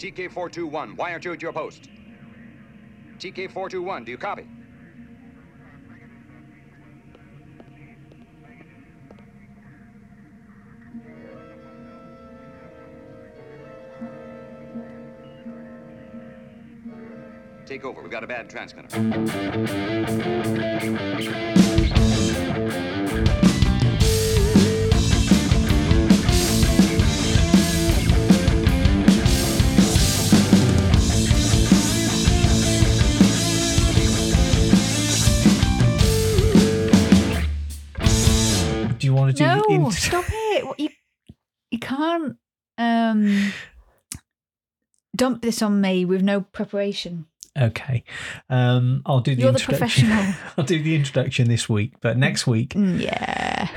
TK421, why aren't you at your post? TK421, do you copy? Take over. We've got a bad transmitter. Can't um, dump this on me with no preparation. Okay. Um, I'll do the You're the introduction. professional. I'll do the introduction this week, but next week, Mm, Yeah.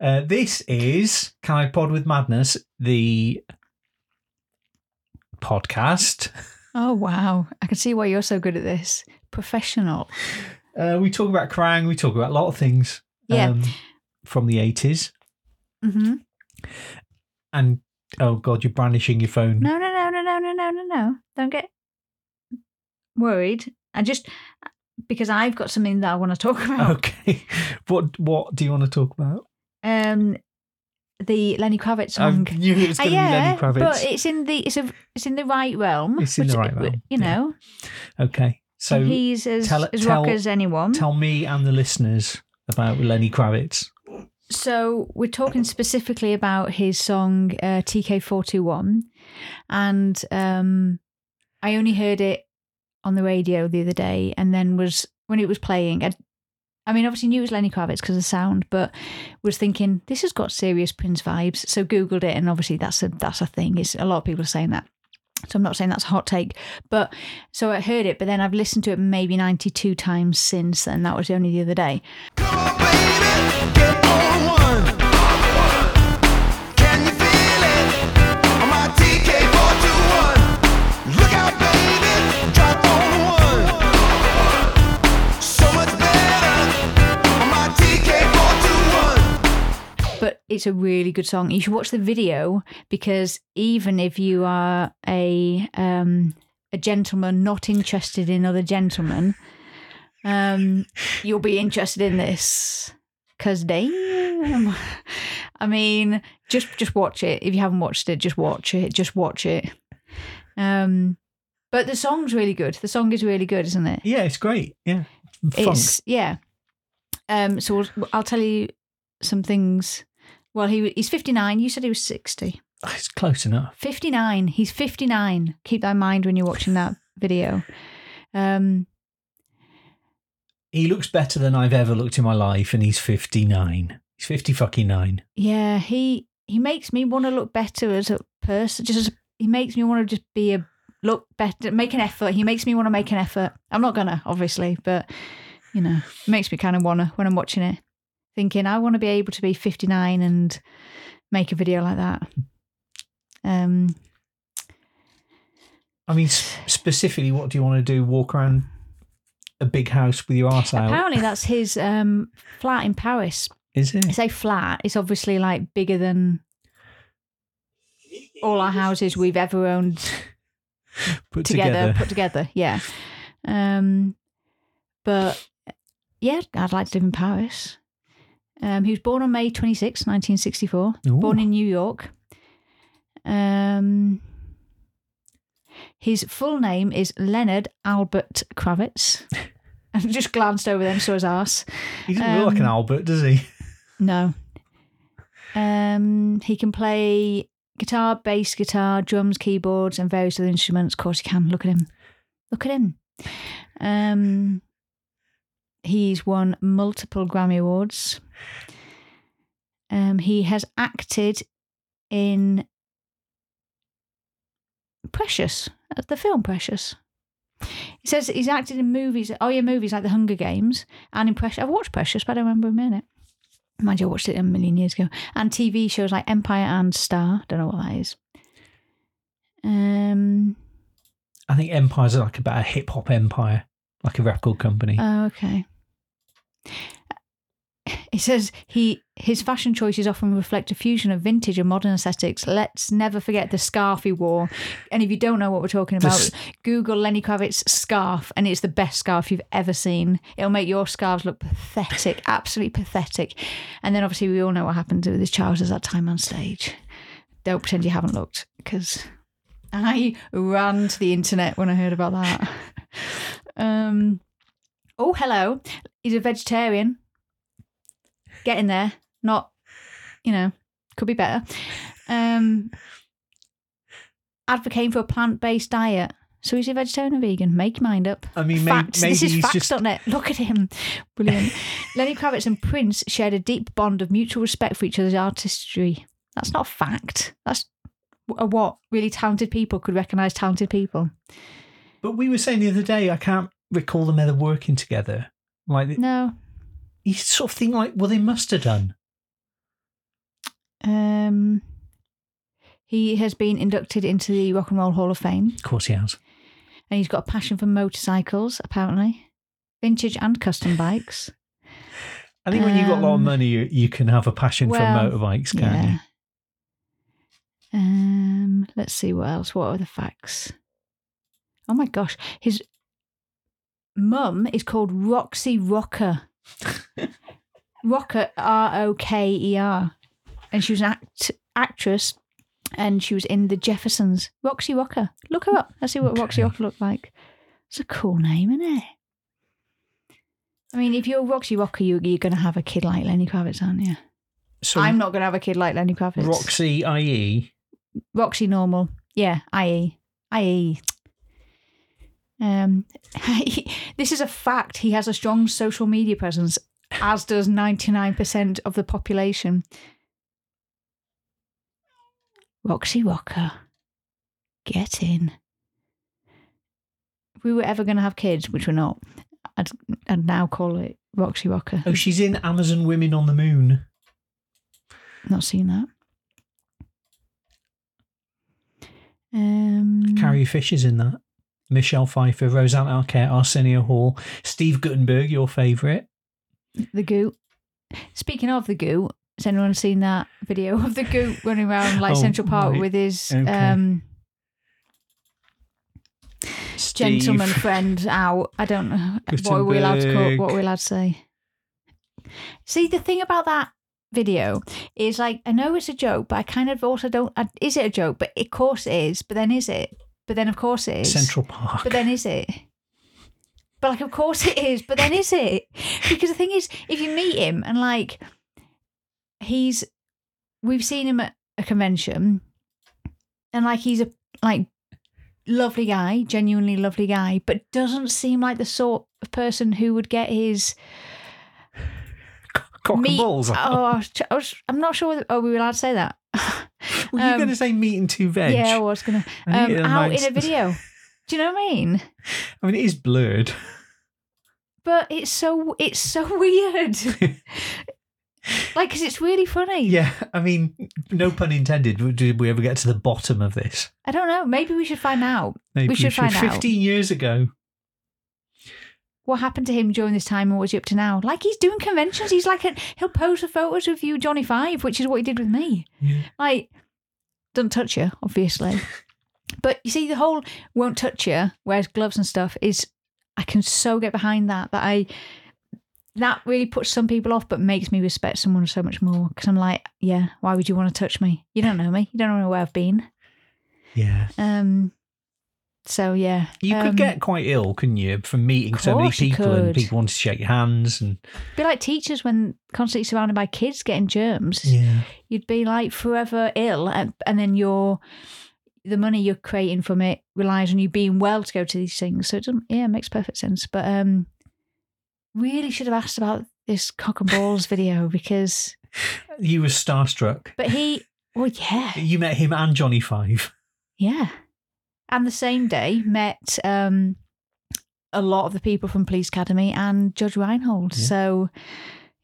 uh, this is Can I Pod with Madness, the podcast. Oh, wow. I can see why you're so good at this. Professional. Uh, we talk about crying. we talk about a lot of things Yeah. um, from the 80s. hmm And oh, God, you're brandishing your phone. No, no, no, no, no, no, no, no, no. Don't get worried. I just, because I've got something that I want to talk about. Okay. What What do you want to talk about? Um, the Lenny Kravitz I song. knew it was Uh, going to yeah, be Lenny Kravitz. but it's in the it's a it's in the right realm. It's in the right realm, You yeah. know, okay. So he's as tell- as tell- rock as anyone. tell me and the listeners about Lenny Kravitz. So we're talking specifically about his song uh, TK421, and um, I only heard it on the radio the other day, and then was when it was playing. I, I mean, obviously knew it was Lenny Kravitz because of the sound, but was thinking this has got serious Prince vibes. So googled it, and obviously that's a that's a thing. Is a lot of people are saying that. So I'm not saying that's a hot take, but so I heard it, but then I've listened to it maybe 92 times since then. That was only the other day. It's a really good song. You should watch the video because even if you are a um, a gentleman not interested in other gentlemen, um, you'll be interested in this. Cause damn, I mean, just just watch it. If you haven't watched it, just watch it. Just watch it. Um, but the song's really good. The song is really good, isn't it? Yeah, it's great. Yeah. Funk. It's yeah. Um. So I'll, I'll tell you some things. Well, he he's fifty nine. You said he was sixty. It's close enough. Fifty nine. He's fifty nine. Keep that in mind when you're watching that video. Um. He looks better than I've ever looked in my life, and he's 59. He's 50 fucking nine. Yeah. He he makes me want to look better as a person. Just as, he makes me want to just be a look better, make an effort. He makes me want to make an effort. I'm not gonna, obviously, but you know, it makes me kind of wanna when I'm watching it, thinking I want to be able to be 59 and make a video like that. Um. I mean, specifically, what do you want to do? Walk around a big house with your arse out? Apparently, that's his um, flat in Paris. Is it? say flat. It's obviously like bigger than all our houses we've ever owned Put together, together. put together. Yeah. Um, but yeah, I'd like to live in Paris. Um, he was born on May 26, 1964. Born in New York. Um, his full name is Leonard Albert Kravitz. I just glanced over them, saw his ass. He doesn't look like an um, Albert, does he? No. Um, he can play guitar, bass guitar, drums, keyboards, and various other instruments. Of course, he can. Look at him. Look at him. Um, he's won multiple Grammy Awards. Um, he has acted in Precious, uh, the film Precious. He says he's acted in movies. Oh yeah, movies like The Hunger Games and in Precious. I've watched Precious, but I don't remember him in it. Mind you, I watched it a million years ago. And TV shows like Empire and Star. Don't know what that is. Um. I think Empire's are like about a hip hop empire, like a record company. Oh, okay. He says he his fashion choices often reflect a fusion of vintage and modern aesthetics. Let's never forget the scarf he wore. And if you don't know what we're talking about, This- Google Lenny Kravitz scarf, and it's the best scarf you've ever seen. It'll make your scarves look pathetic, absolutely pathetic. And then obviously we all know what happened with his trousers that time on stage. Don't pretend you haven't looked, because I ran to the internet when I heard about that. Um, oh, hello. He's a vegetarian. Getting there. Not, you know, could be better. Um, advocating for a plant based diet. So he's a vegetarian or vegan. Make your mind up. I mean, facts. maybe this is facts, just- don't it? Look at him. Brilliant. Lenny Kravitz and Prince shared a deep bond of mutual respect for each other's artistry. That's not a fact. That's a what? Really talented people could recognize talented people. But we were saying the other day, I can't recall them ever working together. Like No. You sort of think, like, well, they must have done. Um, he has been inducted into the Rock and Roll Hall of Fame, Of course, he has. and he's got a passion for motorcycles, apparently, vintage and custom bikes. I think when you've got a lot of Um, money, you, you can have a passion well, for motorbikes, can't you? Um, let's see what else. What are the facts? Oh my gosh, his mum is called Roxy Rocker. Rocker, R O K E R, and she was an act- actress, and she was in The Jeffersons. Roxy Rocker, look her up. Let's see what Roxy Rocker looked like. It's a cool name, isn't it? I mean, if you're Roxy Rocker, you, you're going to have a kid like Lenny Kravitz, aren't you? So I'm not going to have a kid like Lenny Kravitz. Roxy, E. i.e., Roxy normal. Yeah, IE. IE. Um, this is a fact. He has a strong social media presence, as does 99% of the population. Roxy Rocker. Get in. If we were ever going to have kids, which we're not, I'd, I'd now call it Roxy Rocker. oh, she's in Amazon Women on the Moon. Not seen that. Um, Carrie Fisher's in that. Michelle Pfeiffer, Rosanna Arquette, Arsenio Hall, Steve Guttenberg, your favourite. The Goot. Speaking of the Goot, has anyone seen that video of the Goot running around like Oh, Central Park right. with his Okay. um, Steve. gentleman friend out? I don't know. What are we allowed to call? What are we allowed to say? See, the thing about that video is like, I know it's a joke, but I kind of also don't. I, is it a joke? But of course it is. But then is it? But then of course it is. Central Park. But then is it? But like, of course it is. But then is it? Because the thing is, if you meet him and like, he's, we've seen him at a convention, and like he's a like lovely guy, genuinely lovely guy, but doesn't seem like the sort of person who would get his Cock meat. and balls. Oh, I was, I was, I'm not sure. Whether, oh, are we allowed to say that? Were you um, going to say meat and two veg? Yeah, I was gonna um, it out in a video. Do you know what I mean? I mean, it is blurred. but it's so it's so weird like because it's really funny Yeah, I mean, no pun intended. Did we ever get to the bottom of this? i don't know maybe we should find out Maybe we should find out 15 years ago. What happened to him during this time and what was he up to now? Like he's doing conventions. He's like a, he'll post the photos of you johnny five which is what he did with me. Yeah. like doesn't touch you obviously. But you see the whole won't touch you wears gloves and stuff is i can so get behind that that i that really puts some people off but makes me respect someone so much more. Because i'm like yeah why would you want to touch me? You don't know me. You don't know where i've been. Yeah. um so yeah You um, could get quite ill, couldn't you, from meeting so many people and people wanted to shake your hands and be like teachers when constantly surrounded by kids getting germs yeah. you'd be like forever ill and, and then your the money you're creating from it relies on you being well to go to these things so it doesn't yeah it makes perfect sense but um really should have asked about this cock and balls video because You were starstruck. but he well yeah You met him and Johnny Five. yeah and the same day met um a lot of the people from police academy and judge reinhold Yeah. so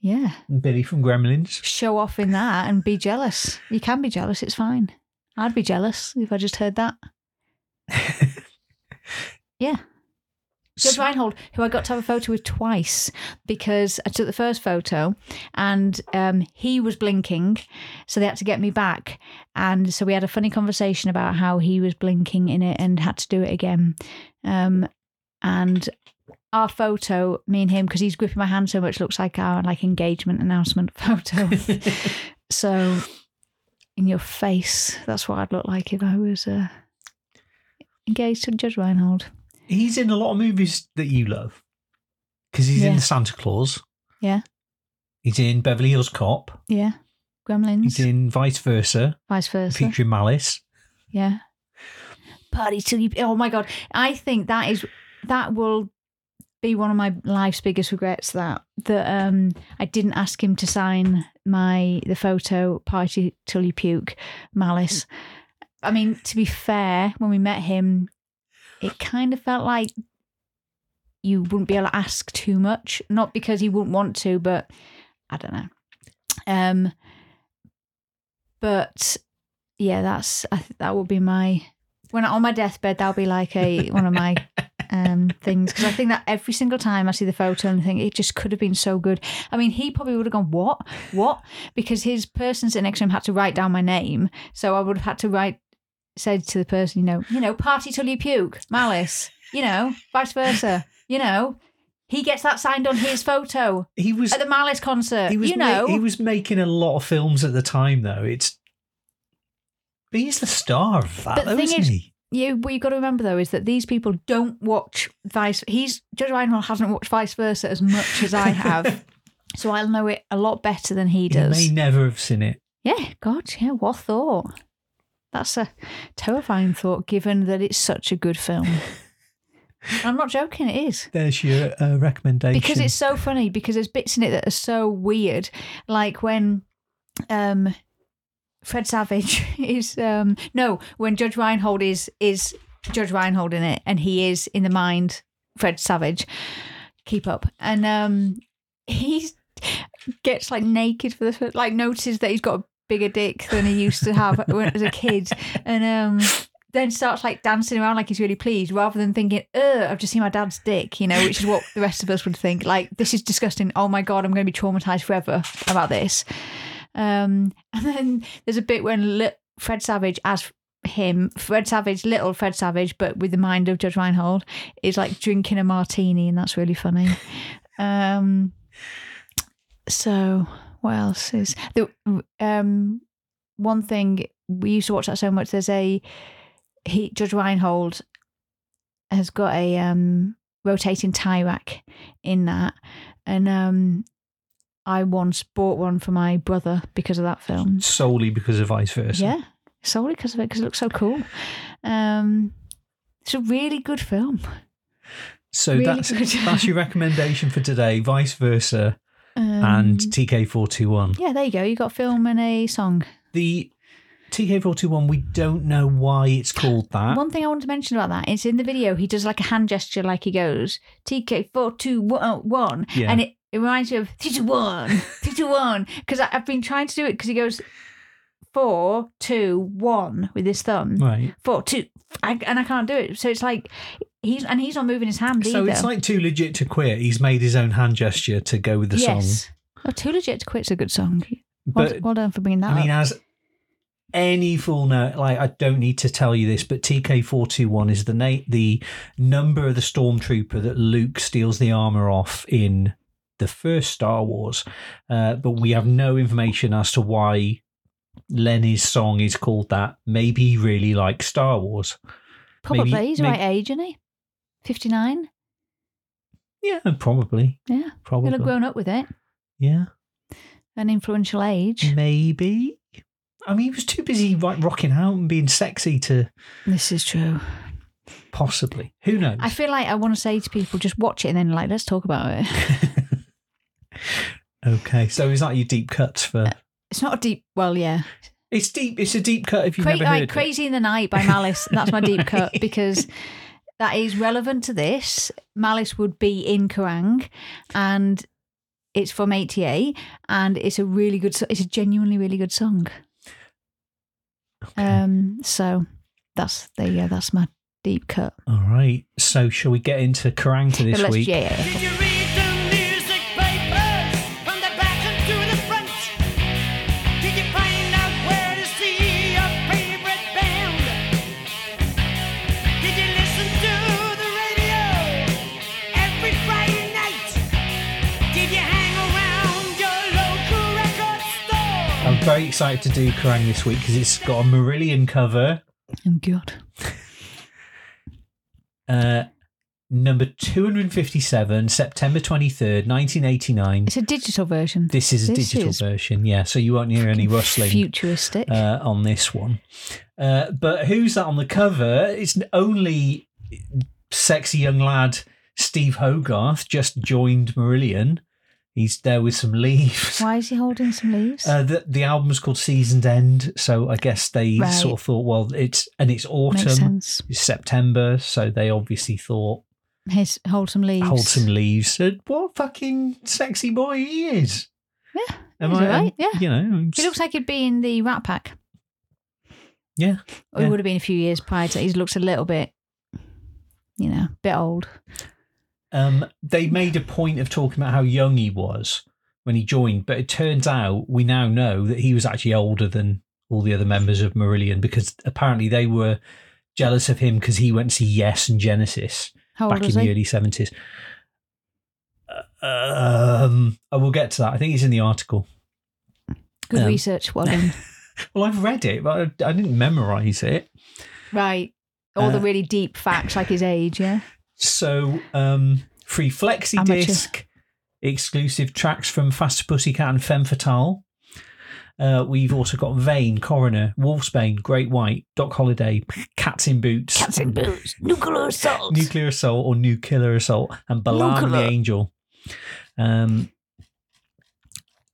yeah and Billy from Gremlins. show off in that and be jealous. You can be jealous, it's fine. I'd be jealous if I just heard that. Yeah. Judge Reinhold, who I got to have a photo with twice because I took the first photo and um, he was blinking, so they had to get me back. And so we had a funny conversation about how he was blinking in it and had to do it again. Um, and our photo, me and him, because he's gripping my hand so much, looks like our like engagement announcement photo. so in your face, that's what I'd look like if I was uh, engaged to Judge Reinhold. He's in a lot of movies that you love because he's in the Santa Claus. Yeah. He's in Beverly Hills Cop. Yeah. Gremlins, He's in Vice Versa, vice versa. featuring Malice. Yeah. Party till you. Oh my god! I think that is that will be one of my life's biggest regrets. That that um I didn't ask him to sign my the photo party till you puke malice. I mean, to be fair, when we met him, it kind of felt like you wouldn't be able to ask too much. Not because you wouldn't want to, but I don't know. Um, but yeah, that's I th- that would be my when I, on my deathbed. That'll be like a one of my um things because I think that every single time I see the photo and think it just could have been so good. I mean, he probably would have gone what what because his person sitting next to him had to write down my name, so I would have had to write said to the person, you know, you know, party till you puke, malice, you know, vice versa, you know. He gets that signed on his photo He was at the Malice concert. he was you ma- know, he was making a lot of films at the time though. It's but he's the star of that, But the though, thing isn't is- he? you what you got to remember though is that these people don't watch vice he's judge reinhold hasn't watched vice versa as much as i have so i'll know it a lot better than he He does may never have seen it. yeah god yeah what thought that's a terrifying thought given that it's such a good film. I'm not joking it is. There's your uh, recommendation. because it's so funny because there's bits in it that are so weird like when um fred savage is um no when judge reinhold is is judge reinhold in it and he is in the mind fred savage. Keep up. And um he gets like naked for the first like notices that he's got a bigger dick than he used to have when as a kid and um then starts like dancing around like he's really pleased rather than thinking, Ugh, I've just seen my dad's dick, you know, which is what the rest of us would think. Like, this is disgusting. Oh my God, I'm going to be traumatized forever about this. Um, and then there's a bit when Fred Savage, as him, Fred Savage, little Fred Savage, but with the mind of Judge Reinhold, is like drinking a martini, and that's really funny. Um, so what else is the um one thing we used to watch that so much? There's a he Judge Reinhold has got a um rotating tie rack in that, and um I once bought one for my brother because of that film. solely because of vice versa. Yeah, solely because of it, because it looks so cool. Um, it's a really good film. So Really that's that's your recommendation for today. Vice versa Um, and TK421. yeah, there you go. You got film and a song. The TK421, we don't know why it's called that. One thing I wanted to mention about that is in the video he does like a hand gesture, like he goes TK four two one one, Yeah. and it, it reminds me of three two one, three two one, because I've been trying to do it because he goes four two one with his thumb, Right. four two, I, and I can't do it. So it's like he's and he's not moving his hand either. So either. it's like too legit to quit. He's made his own hand gesture to go with the song. yes. Oh, Too Legit to Quit's a good song. Well, But well done for bringing that I mean, as any full note, like I don't need to tell you this, but TK421 is the na- the number of the stormtrooper that Luke steals the armor off in the first Star Wars. Uh, but we have no information as to why Lenny's song is called that. Maybe he really likes Star Wars. Probably. maybe- he's maybe- right age, isn't he? 59? Yeah, probably. Yeah. Probably. You'll have grown up with it. Yeah, An influential age. maybe. I mean, he was too busy like rocking out and being sexy to This is true. possibly. Who knows? I feel like I want to say to people, just watch it and then like, let's talk about it. okay, so is that your deep cuts for? Uh, it's not a deep, well, yeah. It's deep. It's a deep cut if you've Cra- never like heard Crazy in the Night by Malice. That's my deep cut because that is relevant to this. Malice would be in Kerrang and it's from 88 and it's a really good, it's a genuinely really good song. Okay. Um, so that's there you go. That's my deep cut. All right. So, shall we get into Kerrang this week? yeah, yeah. Did very excited to do Kerrang this week because it's got a Marillion cover. Oh god. Uh, number 257, September 23rd, 1989. It's a digital version. This is a This digital is version, yeah. So you won't hear any rustling Futuristic. uh, on this one. Uh, but who's that on the cover? It's only sexy young lad Steve Hogarth just joined Marillion. He's there with some leaves. Why is he holding some leaves? Uh, the the album's called Season's End, so I guess they Right. sort of thought, well, it's and it's Makes autumn, sense. it's September, so they obviously thought His hold some leaves. hold some leaves. Said, what fucking sexy boy he is. Yeah, Am I? alright, yeah. You know, He looks like he'd be in the Rat Pack. yeah. Or Yeah. He would have been a few years prior to. He looks a little bit, you know, a bit old. Um, they made a point of talking about how young he was when he joined, but it turns out we now know that he was actually older than all the other members of Marillion because apparently they were jealous of him because he went to see Yes and Genesis How back in the he? early seventies. Um, I will get to that. I think he's in the article. Good um, research. Well done. Well, I've read it, but I, I didn't memorize it. right. All the Uh, really deep facts, like his age. Yeah. So, um, free flexi Amateur. disc, exclusive tracks from Faster Pussycat and Femme Fatale. Uh, we've also got Vain, Coroner, Wolfsbane, Great White, Doc Holliday, Cats in Boots, Cats in boots. Nuclear assault. Nuclear Assault or Nuclear Assault, and Balaam and the Angel. Um,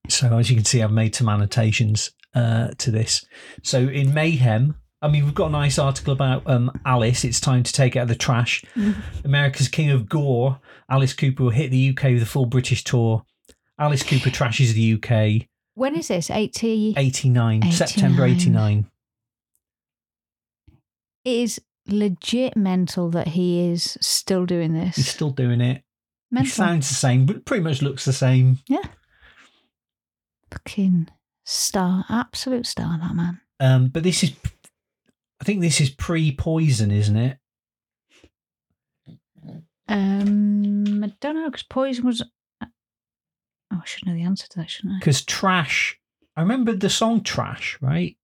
so, as you can see, I've made some annotations uh, to this. So, in Mayhem, I mean, we've got a nice article about um, Alice. It's time to take out the trash. America's King of Gore. Alice Cooper will hit the UK with a full British tour. Alice Cooper trashes the UK. When is this? 80. 89, September 89. It is legit mental that he is still doing this. He's still doing it. He sounds the same, but pretty much looks the same. Yeah. Fucking star. Absolute star, that man. Um, but this is, I think this is pre Poison, isn't it? Um, I don't know because Poison was. Oh, I should know the answer to that, shouldn't I? Because Trash, I remember the song Trash, right?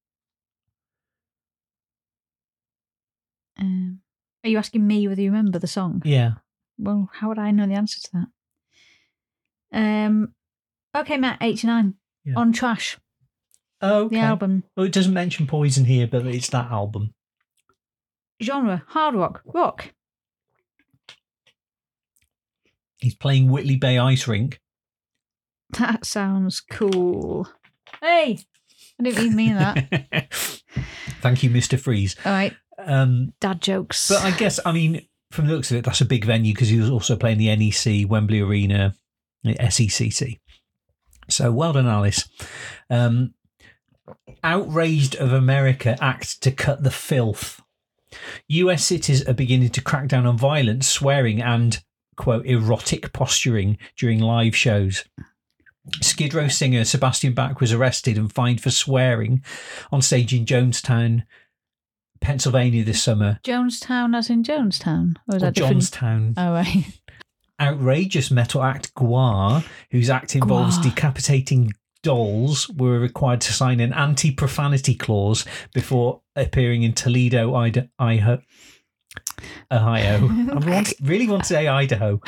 Um, are you asking me whether you remember the song? Yeah. Well, how would I know the answer to that? Um, okay, Matt, eighty nine Yeah. on Trash, Oh, the album Well, it doesn't mention Poison here, but it's that album. genre hard rock, rock. He's playing Whitley Bay Ice Rink. That sounds cool. Hey, I didn't even mean that. Thank you, Mr. Freeze. All right, Um, dad jokes. but I guess, I mean, from the looks of it, that's a big venue because he was also playing the NEC, Wembley Arena, SECC. So well done, Alice. Um, outraged of America act to cut the filth. US cities are beginning to crack down on violence, swearing, and, quote, erotic posturing during live shows. Skid Row singer Sebastian Bach was arrested and fined for swearing on stage in Jonestown, Pennsylvania this summer. Jonestown, as in Jonestown, or is Or that different? Johnstown. Oh right. Outrageous metal act Gwar, whose act involves Gwar. decapitating dolls, were required to sign an anti profanity clause before appearing in Toledo, Idaho. Ohio. I want, really want to say Idaho.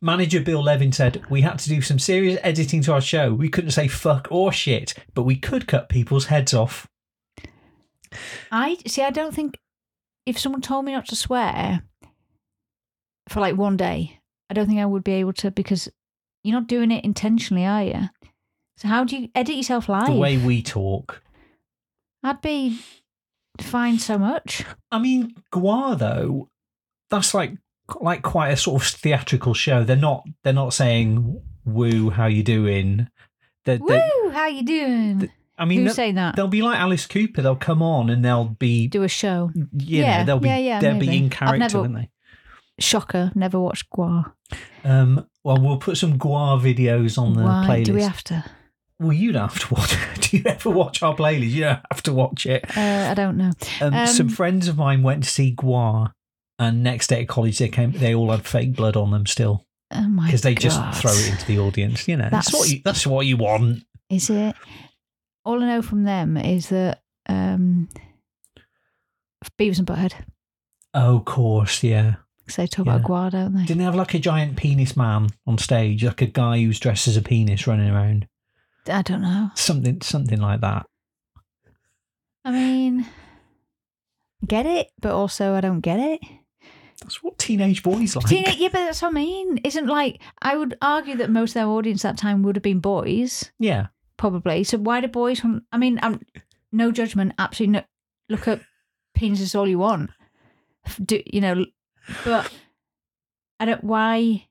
Manager Bill Levin said, We had to do some serious editing to our show. We couldn't say fuck or shit, but we could cut people's heads off. I see. I don't think if someone told me not to swear for like one day, I don't think I would be able to because you're not doing it intentionally, are you? So how do you edit yourself live? The way we talk. I'd be fine so much. I mean, Gwar though, that's like like quite a sort of theatrical show. They're not they're not saying "woo, how you doing." They're, they're- Woo! How you doing? I mean, Who's they'll- saying that? They'll be like Alice Cooper. They'll come on and they'll be, Do a show. Yeah, know, they'll be, yeah, yeah, they'll maybe. be in character, never- won't they? Shocker. Never watched Gwar. Um, well, we'll put some Gwar videos on the Why playlist. do we have to? Well, you don't have to watch. do you ever watch our playlist? You don't have to watch it. Uh, I don't know. Um, Um, some friends of mine went to see Gwar, and next day at college they came. They all had fake blood on them still Oh my because they just throw it into the audience. You know, that's, That's- what you. That's what you want. Is it? All I know from them is that um, Beavis and Butthead. Oh, of course, yeah. Because they talk Yeah. about Gwar, don't they? Didn't they have like a giant penis man on stage, like a guy who's dressed as a penis running around? I don't know. Something, something like that. I mean, get it, but also I don't get it. That's what teenage boys like. Teen- yeah, but that's what I mean. Isn't like I would argue that most of their audience that time would have been boys, yeah, probably. So why do boys? From, I mean, I'm no judgment. Absolutely no. Look at penises all you want. Do you know? But I don't. Why?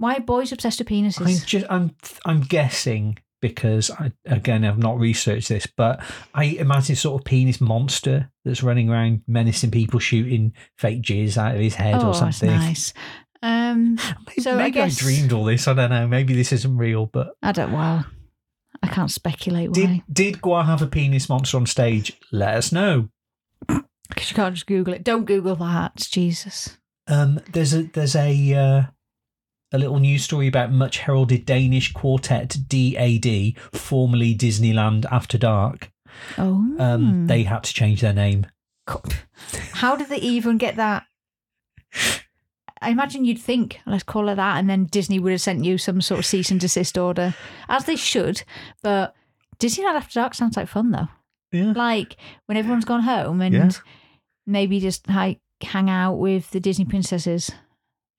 Why are boys obsessed with penises? I'm just, I'm, I'm guessing because I, again, I've not researched this, but I imagine sort of penis monster that's running around menacing people, shooting fake jizz out of his head oh, or that's something. nice. Um, Maybe, So I maybe guess- dreamed all this. I don't know. Maybe this isn't real, but I don't. Well, I can't speculate did why. did Gwar have a penis monster on stage? Let us know. Because you can't just Google it. Don't Google that. Jesus. Um, there's a there's a uh, a little news story about much heralded Danish quartet DAD, formerly Disneyland After Dark. Oh. Um, they had to change their name. How did they even get that? I imagine you'd think, let's call it that, and then Disney would have sent you some sort of cease and desist order, as they should. But Disneyland After Dark sounds like fun, though. Yeah. Like when everyone's gone home and Yeah. maybe just like hang out with the Disney princesses.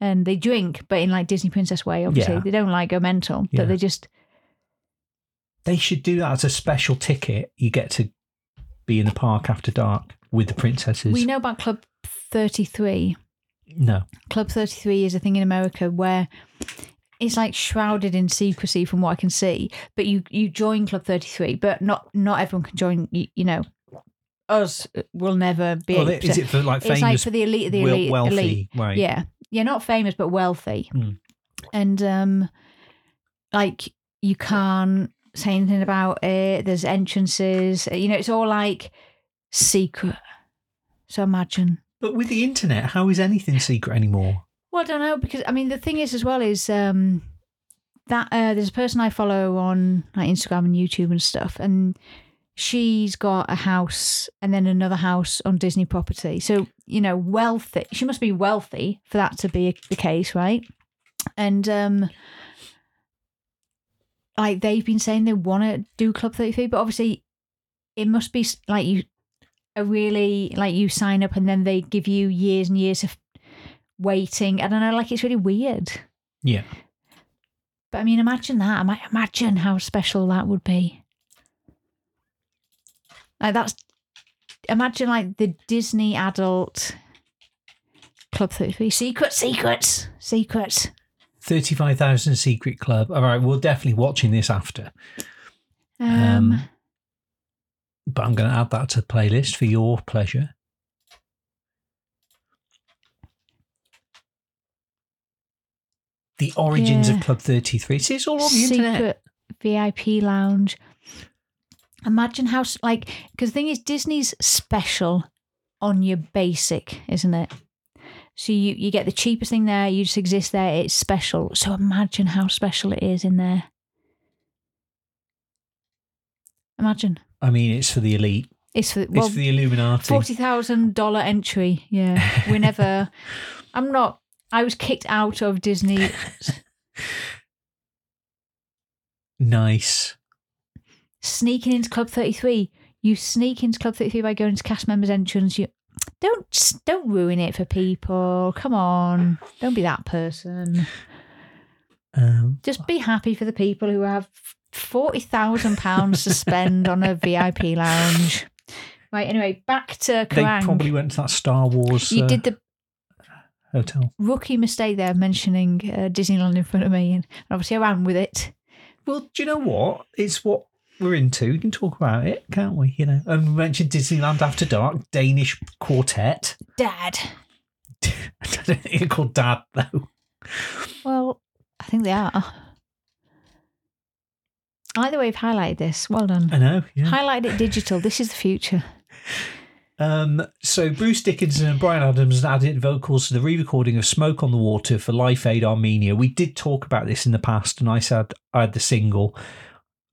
And they drink, but in like Disney princess way, obviously. Yeah. They don't like go mental, Yeah. but they just They should do that as a special ticket. You get to be in the park after dark with the princesses. we know about Club 33. no. Club 33 is a thing in America where it's like shrouded in secrecy from what I can see, but you you join Club 33, but not not everyone can join you, you know. Us will never be able is it for like It's famous, like for the elite the elite, wealthy? elite. Right. Yeah. Yeah, not famous but wealthy. Hmm. And um like you can't say anything about it. There's entrances. You know, it's all like secret. So imagine But with the internet, how is anything secret anymore? Well, I don't know because I mean the thing is as well is um, that uh, there's a person I follow on like Instagram and YouTube and stuff, and she's got a house and then another house on Disney property. So you know, wealthy. She must be wealthy for that to be the case, right? And um, like they've been saying they want to do Club Thirty Three, but obviously it must be like you a really like you sign up and then they give you years and years of waiting. I don't know, like it's really weird. Yeah. But I mean, imagine that. I might imagine how special that would be. Like that's imagine like the Disney adult Club Thirty Three secret, secrets, secrets. 35,000 Secret Club. All right, we're definitely watching this after. Um, Um, But I'm going to add that to the playlist for your pleasure. The origins Yeah. of Club 33. See, it's all on the internet. VIP lounge. Imagine how s- like because the thing is Disney's special on your basic, isn't it? So you you get the cheapest thing there. You just exist there. It's special. So imagine how special it is in there. Imagine I mean, it's for the elite. it's for It's for the Illuminati. forty thousand dollar entry. Yeah, we never. I'm not. I was kicked out of Disney. Nice. Sneaking into Club 33. You sneak into Club 33 by going to cast members entrance. You don't don't ruin it for people. Come on. Don't be that person. Um, Just be happy for the people who have £40,000 to spend on a VIP lounge. Right, anyway, back to they probably went to that Star Wars you uh, did the hotel. rookie mistake there mentioning uh, Disneyland in front of me, and obviously I ran with it. Well, do you know what? It's what we're into. We can talk about it, can't we? You know, and we mentioned Disneyland After Dark, Danish quartet. Dad. I don't think they're called Dad though. Well, I think they are. I like the way you've highlighted this. Well done. I know. Yeah. Highlighted it digital. This is the future. Um, so Bruce Dickinson and Bryan Adams added vocals to the re-recording of "Smoke on the Water" for Life Aid Armenia. We did talk about this in the past, and I said I had the single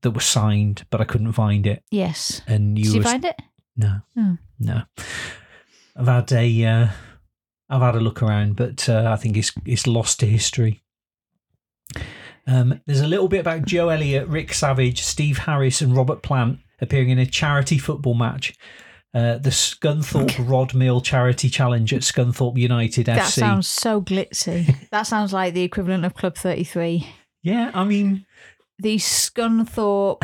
that was signed, but I couldn't find it. Yes. And you, Did you was- find it? no, Oh. no. I've had a, uh, I've had a look around, but uh, I think it's it's lost to history. Um, there's a little bit about Joe Elliott, Rick Savage, Steve Harris, and Robert Plant appearing in a charity football match, uh, the Scunthorpe Rod Mill Charity Challenge at Scunthorpe United That FC. That sounds so glitzy. that sounds like the equivalent of Club 33. yeah, I mean, The Scunthorpe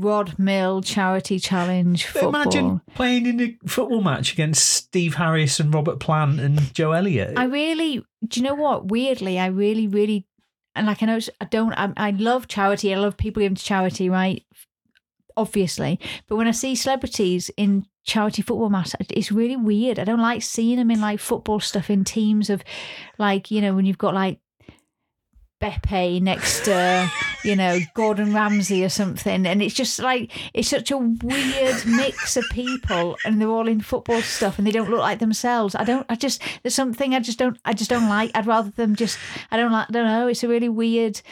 Rod Mill Charity Challenge football. imagine playing in a football match against Steve Harris and Robert Plant and Joe Elliott. I really, do you know what? Weirdly, I really, really, and like I know, I don't, I, I love charity. I love people giving to charity, right? Obviously. But when I see celebrities in charity football match, it's really weird. I don't like seeing them in like football stuff in teams of like, you know, when you've got like Beppe next to, you know, Gordon Ramsay or something. And it's just like, it's such a weird mix of people and they're all in football stuff and they don't look like themselves. I don't, I just, there's something I just don't, I just don't like. I'd rather them just, I don't like, I don't know. It's a really weird,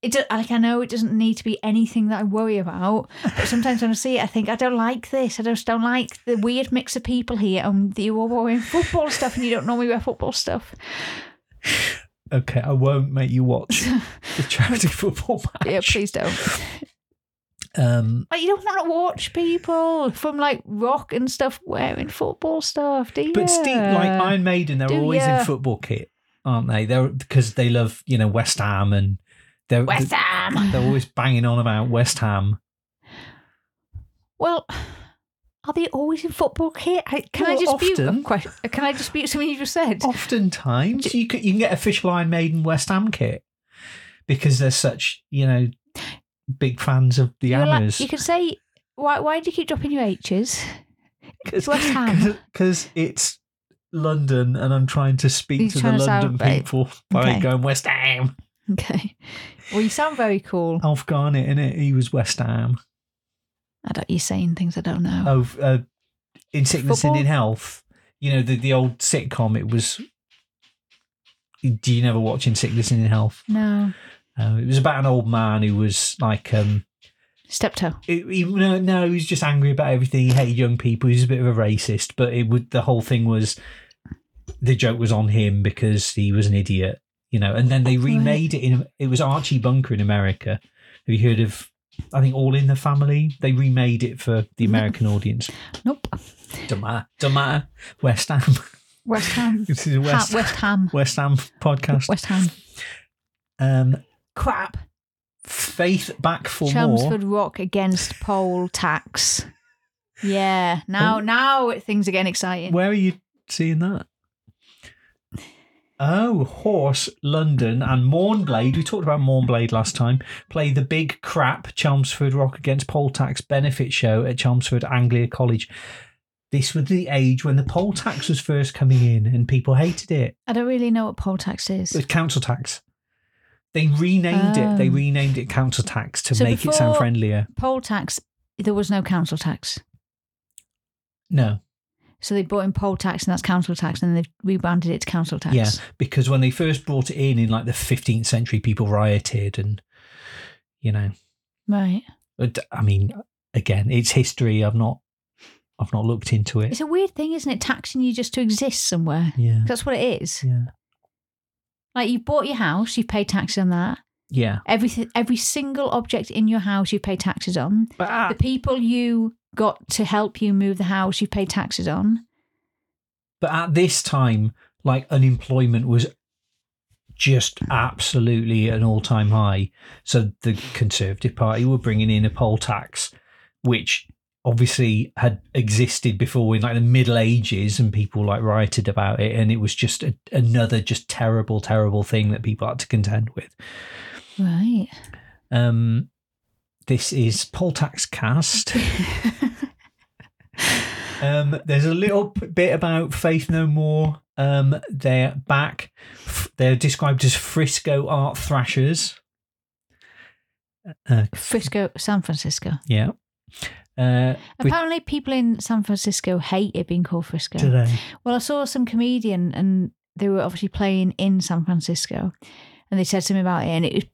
it do, like I know it doesn't need to be anything that I worry about, but sometimes when I see it, I think I don't like this. I just don't like the weird mix of people here, and you're all wearing football stuff, and you don't normally wear football stuff. Okay, I won't make you watch the charity football match. Yeah, please don't. Um, Like you don't want to watch people from like rock and stuff wearing football stuff, do you? But Steve, like Iron Maiden, they're Do always ya? in football kit, aren't they? They're because they love you know West Ham and they're West Ham. they're always banging on about West Ham. Well, are they always in football kit? I, can I Well, dispute? often. A? Can I dispute something you just said? Oftentimes, you can you can get official Iron Maiden West Ham kit because they're such you know big fans of the like- you can say, why? Why do you keep dropping your H's? It's West Ham. because it's London, and I'm trying to speak to the to London people by Okay. going West Ham. Okay. Well, you sound very cool. Alf Garnett in it, he was West Ham. I don't. You're saying things I don't know. Oh, uh, in sickness and in health. You know the the old sitcom. It was. Do you never watch In Sickness and in Health? No. Uh, it was about an old man who was like um. Steptoe. It, he, no, no, he was just angry about everything. He hated young people. He was a bit of a racist, but it would the whole thing was the joke was on him because he was an idiot, you know. And then they remade it in. It was Archie Bunker in America. Have you heard of? I think All in the Family. They remade it for the American audience. Nope. Don't matter. Don't matter. West Ham. West Ham. this is a Ha- West, West Ham. West Ham podcast. West Ham. Um, Crap. Faith back for Chelmsford more. Rock against poll tax. Yeah. Now, Oh. now things are getting exciting. Where are you seeing that? Oh, Horse, London, and Mournblade. We talked about Mournblade last time. Play the big crap Chelmsford Rock against poll tax benefit show at Chelmsford Anglia College. This was the age when the poll tax was first coming in and people hated it. I don't really know what poll tax is. It was council tax. They renamed it. They Oh. renamed it council tax to So make it sound friendlier. Poll tax. There was no council tax. No, So they brought in poll tax and that's council tax, and then they've rebranded it to council tax. yeah, because when they first brought it in in like the 15th century, people rioted and you know, Right. I mean, again, it's history. I've not, I've not looked into it. It's a weird thing, isn't it? Taxing you just to exist somewhere. Yeah, That's what it is. yeah, Like you bought your house, you've paid taxes on that. Yeah. Everything, every single object in your house, you pay taxes on. Ah, The people you got to help you move the house, you pay taxes on. but at this time, like unemployment was just absolutely an all-time high. So the Conservative Party were bringing in a poll tax, which obviously had existed before in like the Middle Ages, and people like rioted about it, and it was just a, another just terrible, terrible thing that people had to contend with. Right. Um, this is Poltax Cast. um, there's a little bit about Faith No More. Um, they're back. They're described as Frisco art thrashers. Uh, Frisco, San Francisco. yeah. Uh, with- Apparently, people in San Francisco hate it being called Frisco. today. Well, I saw some comedian and they were obviously playing in San Francisco and they said something about it and it was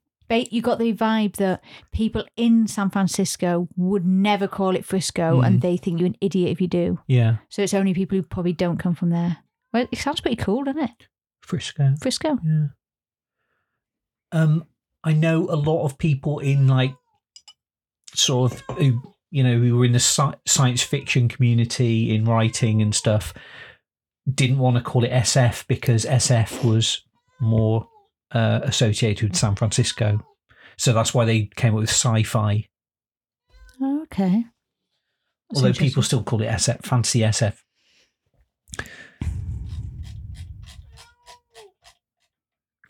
you got the vibe that people in San Francisco would never call it Frisco Mm. and they think you're an idiot if you do. Yeah. So it's only people who probably don't come from there. Well, it sounds pretty cool, doesn't it? Frisco. Frisco. Yeah. Um, I know a lot of people in like sort of who you know who were in the sci- science fiction community in writing and stuff didn't want to call it SF because SF was more uh, associated with San Francisco, so that's why they came up with sci-fi. Oh, okay. That's although people still call it SF, fancy SF.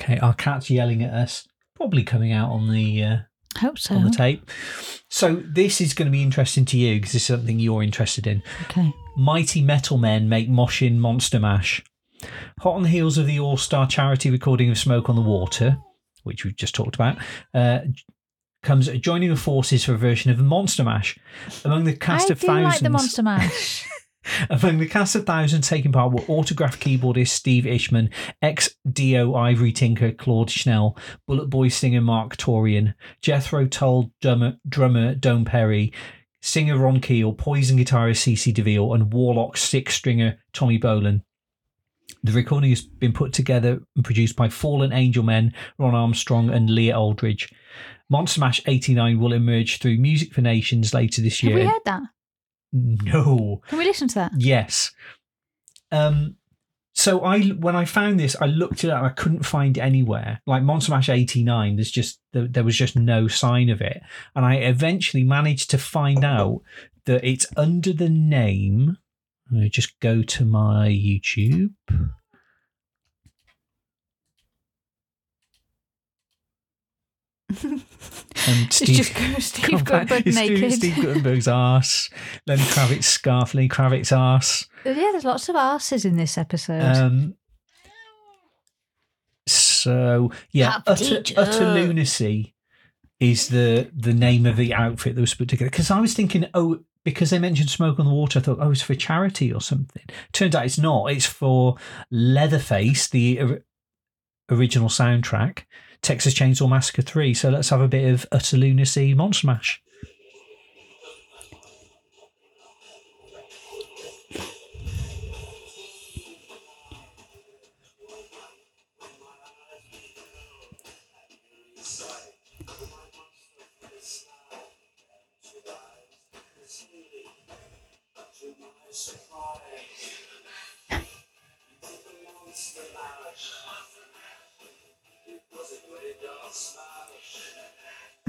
Okay, our cat's yelling at us. Probably coming out on the uh, hope so. on the tape. So this is going to be interesting to you because this is something you're interested in. Okay. Mighty Metal Men make Moshin Monster Mash. Hot on the heels of the All Star charity recording of Smoke on the Water, which we've just talked about, uh, comes joining the forces for a version of Monster Mash. Among the cast I of do thousands, like the Monster Mash. among the cast of thousands taking part were autograph keyboardist Steve Isham, ex Dio Ivory Tinker Claude Schnell, Bullet Boy singer Marq Torien, Jethro Tull drummer, drummer Doane Perry, singer Ron Keel, Poison guitarist CC DeVille, and Warlock six stringer Tommy Bolan. The recording has been put together and produced by Fallen Angel Men, Ron Armstrong, and Leah Aldridge. Monster Mash 89 will emerge through Music for Nations later this year. Have we heard that? no. Can we listen to that? Yes. Um. So I, when I found this, I looked it up. I couldn't find it anywhere. Like Monster Mash '89, there's just there, there was just no sign of it, and I eventually managed to find out that it's under the name. I just go to my YouTube. And It's Steve, just Steve. Guttenberg Steve- naked. Steve Guttenberg's ass. Lenny Kravitz scarf. Lenny Kravitz ass. Yeah, there's lots of asses in this episode. Um, so yeah, utter, utter lunacy is the the name of the outfit that was put together. Because I was thinking, oh, because they mentioned smoke on the water, I thought, oh, it's for charity or something. Turns out it's not. It's for Leatherface, the or- original soundtrack, Texas Chainsaw Massacre three. So let's have a bit of utter lunacy monster mash.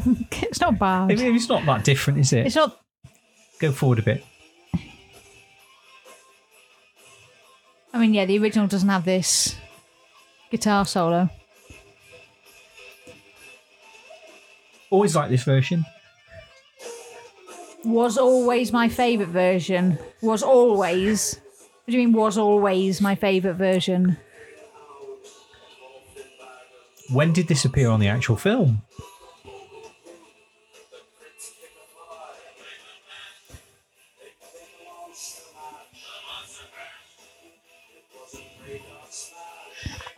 It's not bad. It's not that different, is it? It's not. Go forward a bit. I mean, yeah, the original doesn't have this guitar solo. Always like this version. Was always my favourite version. Was always. What do you mean? Was always my favourite version? When did this appear on the actual film?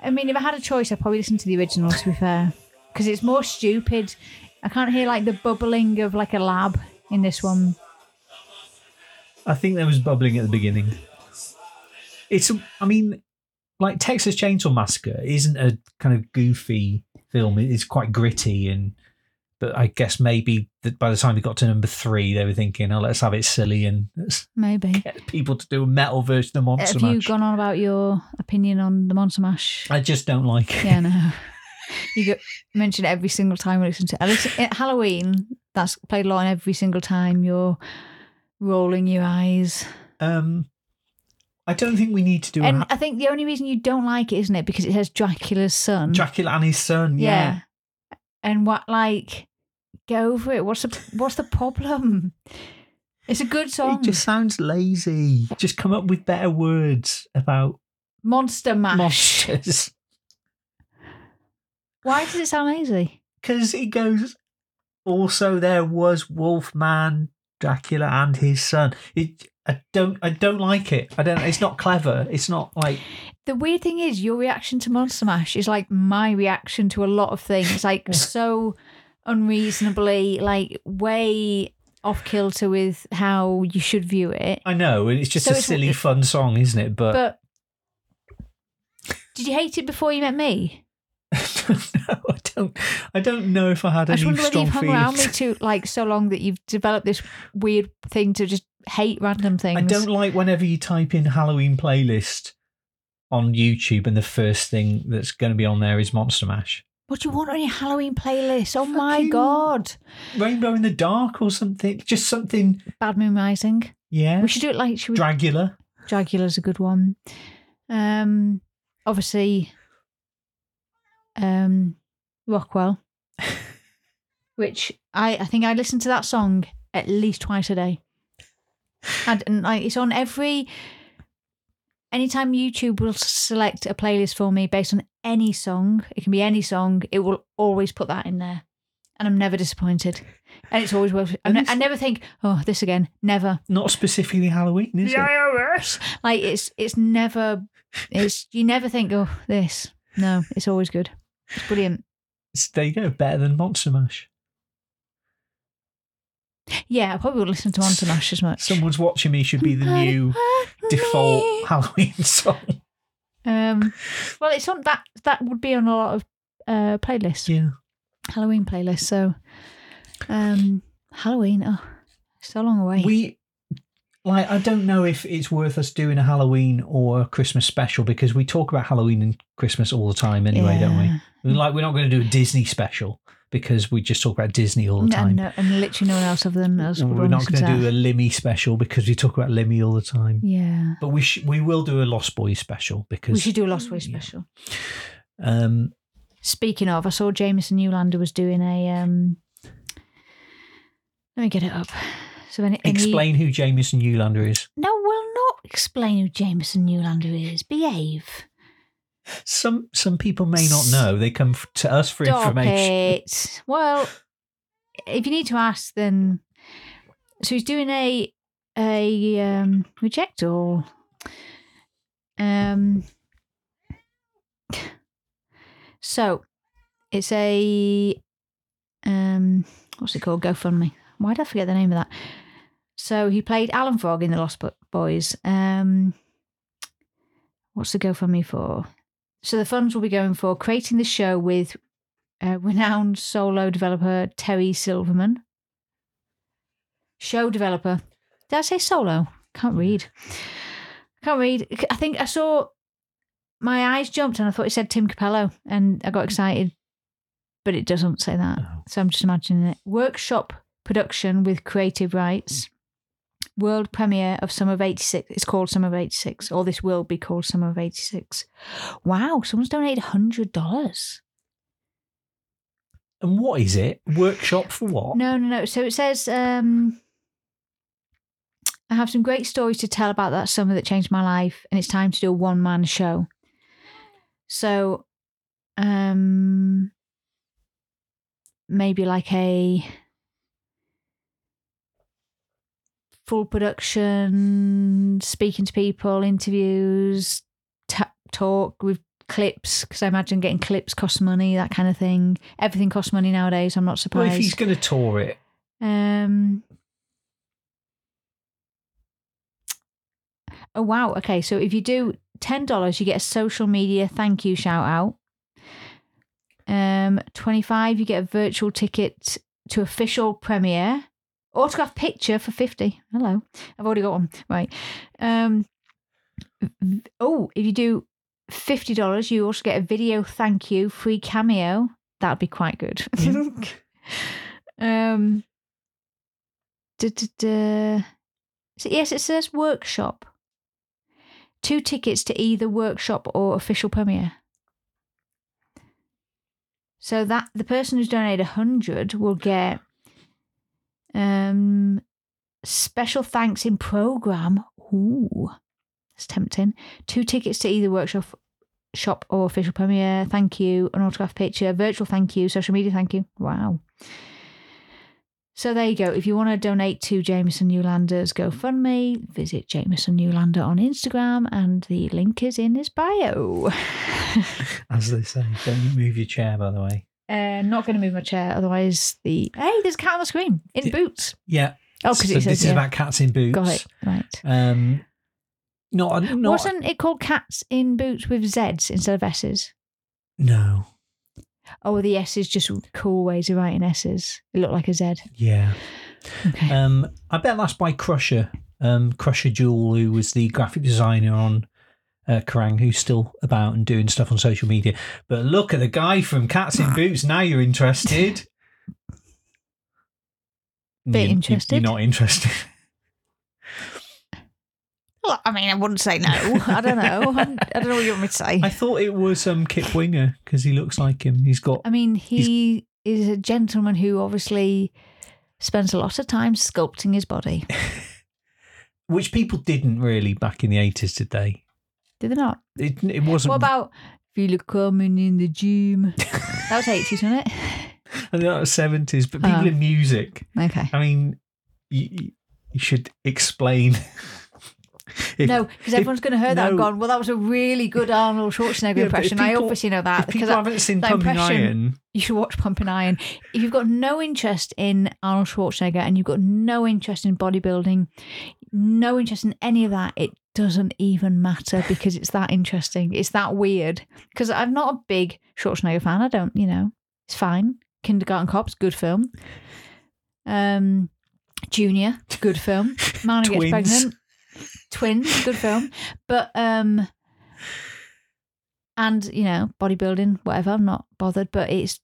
I mean, if I had a choice, I'd probably listen to the original. To be fair, because it's more stupid. I can't hear like the bubbling of like a lab in this one. I think there was bubbling at the beginning. It's, I mean, like Texas Chainsaw Massacre isn't a kind of goofy film. It's quite gritty, and but I guess maybe that by the time we got to number three, they were thinking, "Oh, let's have it silly and Maybe. get people to do a metal version of Monster Mash. Have you gone on about your opinion on the Monster Mash? I just don't like. it. Yeah, no. You go, mention it every single time we listen to it. At Halloween, that's played a lot, and every single time you're rolling your eyes. Um, I don't think we need to do And I think the only reason you don't like it, isn't it? Because it says Dracula's son. Dracula and his son. Yeah. And what, like, Get over it. What's the what's the problem? It's a good song. It just sounds lazy. Just come up with better words about Monster Mash. monsters. Why does it sound lazy? Because it goes. Also, there was Wolfman, Dracula, and his son. It. I don't. I don't like it. I don't. It's not clever. It's not like. The weird thing is, your reaction to Monster Mash is like my reaction to a lot of things, like so unreasonably, like way off kilter with how you should view it. I know, and it's just So a it's- silly, it- fun song, isn't it? But, But did you hate it before you met me? no, I don't. I don't know if I had any. I just wonder whether you've hung around me too like so long that you've developed this weird thing to just hate random things. I don't like whenever you type in Halloween playlist on YouTube and the first thing that's going to be on there is Monster Mash. What do you want on your Halloween playlist? Oh my god. Rainbow in the Dark or something. Just something. Bad Moon Rising. Yeah. We should do it like should we Dragula. Dragula's a good one. Um, obviously, um, Rockwell, which I I think I listen to that song at least twice a day, and, and like it's on every. Anytime YouTube will select a playlist for me based on any song, it can be any song, it will always put that in there, and I'm never disappointed, and it's always worth. I, ne- I never think, oh, this again, never. Not specifically Halloween, is it? The IRS. Like it's it's never it's you never think oh this no it's always good it's brilliant It's- there you go. Better than Monster Mash. Yeah I probably would listen to Mash as much Someone's watching me should be the new default Halloween song. um well it's on that that would be on a lot of uh playlists Yeah. Halloween playlists so um Halloween oh so long away We like I don't know if it's worth us doing a Halloween or a Christmas special because we talk about Halloween and Christmas all the time anyway, don't we? We? Like we're not going to do a Disney special because we just talk about Disney all the No, time. no, and literally no one else other than us We're not going to do a Limmy special because we talk about Limmy all the time. yeah But we sh- we will do a Lost Boys special because we should do a Lost Boys Yeah. special um Speaking of, I saw Jamison Newlander was doing a. um Let me get it up. So any, any- explain who Jamison Newlander is. No, we'll not explain who Jamison Newlander is. Behave. Some some people may not know. They come to us for Stop information. it. Well, if you need to ask, then so he's doing a a um, reject all. Um. So, it's a um, what's it called? GoFundMe. Why did I forget the name of that? So he played Alan Frog in the Lost Boys. Um, what's the GoFundMe for? So the funds will be going for creating the show with uh, renowned solo developer Terry Silverman. Show developer. Did I say solo? Can't read. Can't read. I think I saw my eyes jumped and I thought it said Tim Cappello and I got excited, but it doesn't say that. Oh. So I'm just imagining it. Workshop production with creative rights. World premiere of Summer of 86. It's called Summer of 86, or this will be called Summer of 86. Wow, someone's donated $100. And what is it? Workshop for what? No, no, no. So it says, um, I have some great stories to tell about that summer that changed my life, and it's time to do a one man show. So, um, maybe like a full production, speaking to people, interviews, ta talk with clips, because I imagine getting clips costs money, that kind of thing. Everything costs money nowadays. I'm not Well, surprised. if he's going to tour it, Um. Oh wow! Okay, so if you do ten dollars, you get a social media thank you shout out. Um, twenty five, you get a virtual ticket to official premiere. Autograph picture for fifty. Hello, I've already got one. Right. Um. Oh, if you do fifty dollars, you also get a video thank you free cameo. That'd be quite good. um. Duh, duh, duh. So yes, it says workshop. Two tickets to either workshop or official premiere. So that the person who's donated a hundred will get Um, special thanks in program. Ooh, that's tempting. Two tickets to either workshop shop or official premiere. Thank you. An autograph picture. Virtual thank you. Social media thank you. Wow. So there you go. If you want to donate to Jamison Newlander's GoFundMe, visit Jamison Newlander on Instagram, and the link is in his bio. As they say, don't move your chair, by the way. Uh, not going to move my chair, otherwise the hey, there's a cat on the screen in Yeah. boots. Yeah. Oh, because so it says this is about cats in boots. Got it right. Um, not, not Wasn't it called cats in boots with Z's instead of S's? no. Oh, the S is just cool ways of writing S's. It looked like a Z. Yeah. Okay. Um, I bet that's by Krusher. Um, Krusher Joule, who was the graphic designer on uh, Kerrang, who's still about and doing stuff on social media. But look at the guy from Cats in Boots. Now you're interested. Bit You- interested. You're not interested. Well, I mean, I wouldn't say no. I don't know. I don't know what you want me to say. I thought it was um, Kip Winger because he looks like him. He's got. I mean, he is a gentleman who obviously spends a lot of time sculpting his body. Which people didn't really back in the 80s, did they? Did they not? It, it wasn't. What about feel it coming in the gym? that was 80s, wasn't it? I know it was 70s, but people Oh. in music. Okay. I mean, you, you should explain. If- no, because everyone's going to hear that and gone, well, that was a really good Arnold Schwarzenegger Yeah, impression. I obviously know that because people I- haven't seen Pumping Iron, you should watch Pumping Iron. If you've got no interest in Arnold Schwarzenegger and you've got no interest in bodybuilding, no interest in any of that, it doesn't even matter because it's that interesting. It's that weird. Because I'm not a big Schwarzenegger fan. I don't, you know, it's fine. Kindergarten Cops, good film. Um, Junior, good film. Man who gets pregnant. Twins, good film. But um and you know, bodybuilding, whatever, I'm not bothered, but it's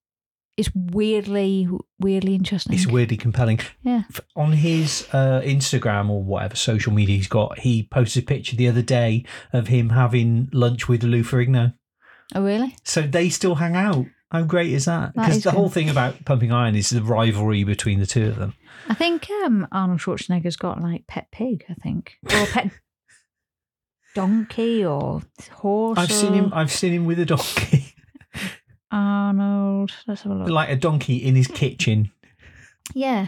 it's weirdly weirdly interesting. it's weirdly compelling. Yeah. On his uh, Instagram or whatever social media he's got, he posted a picture the other day of him having lunch with Lou Ferrigno. Oh really? So they still hang out. How great is that? Because the whole thing about Pumping Iron is the rivalry between the two of them. I think um Arnold Schwarzenegger's got like pet pig, I think. Or pet donkey or horse. I've seen him. I've seen him with a donkey, Arnold. Let's have a look. like a donkey in his kitchen, Yeah.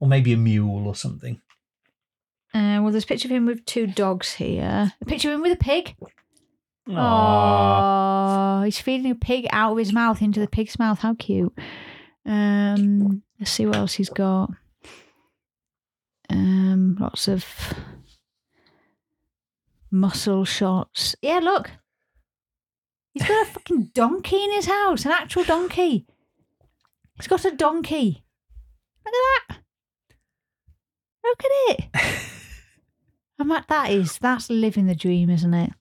or maybe a mule or something. Uh, well, there's a picture of him with two dogs here. A picture of him with a pig. Aww. Oh, he's feeding a pig out of his mouth into the pig's mouth. How cute. Um, let's see what else he's got. Um, lots of muscle shots. Yeah, look. He's got a fucking donkey in his house, an actual donkey. He's got a donkey. Look at that. Look at it. I'm like, that is, that's living the dream, isn't it?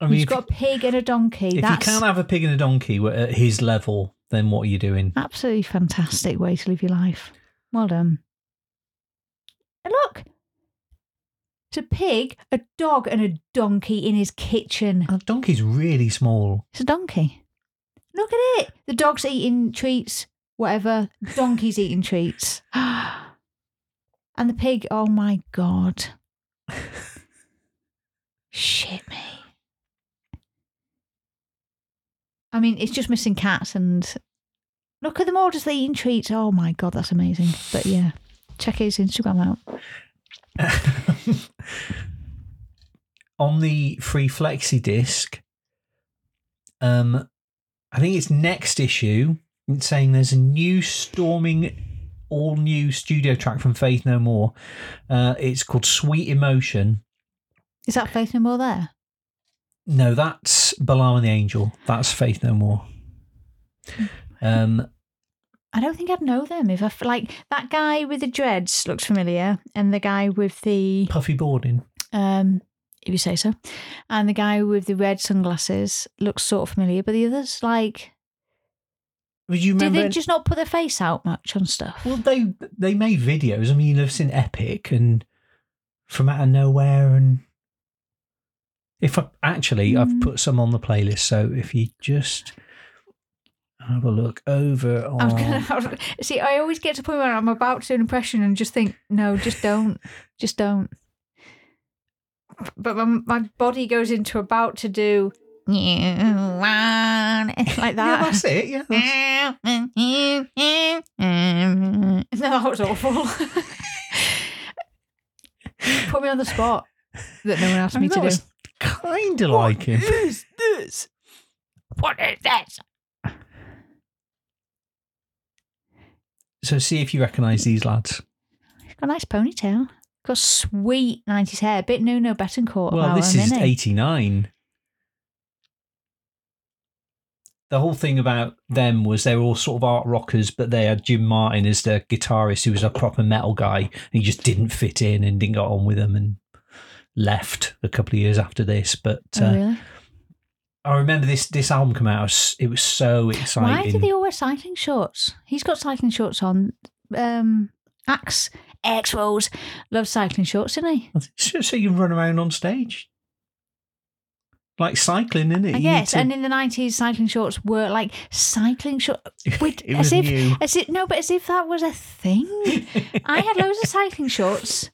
I mean, He's if, got a pig and a donkey. if you That's can't have a pig and a donkey at his level, then what are you doing? absolutely fantastic way to live your life. Well done. And look, a pig, a dog, and a donkey in his kitchen. A donkey's really small. It's a donkey. Look at it. The dog's eating treats, whatever. Donkey's eating treats. and the pig, oh my God. Shit me. I mean, it's just missing cats and look at them all just eating treats. Oh my God, that's amazing. But yeah, check his Instagram out. on the free flexi disc, um, I think it's next issue. It's saying there's a new storming, all new studio track from Faith No More. Uh, it's called Sweet Emotion. Is that Faith No More there? No, that's Balaam and the Angel. That's Faith No More. Um, I don't think I'd know them if I like that guy with the dreads looks familiar, and the guy with the Puffy Bordin. um, if you say so, and the guy with the red sunglasses looks sort of familiar, but the others like you did they just not put their face out much on stuff? well, they they made videos. I mean, I've seen Epic and From Out of Nowhere, and if I actually I've Mm. put some on the playlist. So if you just Have a look over on. I was gonna see. I always get to the point where I'm about to do an impression and just think, no, just don't, just don't. But my, my body goes into about to do like Yeah, that. that's it. Yeah, that's- no, that was awful. Put me on the spot that no one asked me to do. kind of like him. is this? What is this? So see if you recognise these lads. He's got a nice ponytail. Got sweet 90s hair. Bit Nuno Bettencourt. Well, this is 89. The whole thing about them was they were all sort of art rockers, but they had Jim Martin as their guitarist, who was a proper metal guy, and he just didn't fit in and didn't get on with them and left a couple of years after this. But Oh, uh, really? I remember this this album come out. it was- It was so exciting. Why do they all wear cycling shorts? He's got cycling shorts on. Um, Axe, Axl Rose loves cycling shorts, doesn't he? so, so you can run around on stage, like cycling, isn't it? I You need guess. to- And in the nineties, cycling shorts were like cycling shorts. It as was if, new. as if no, but as if that was a thing. I had loads of cycling shorts,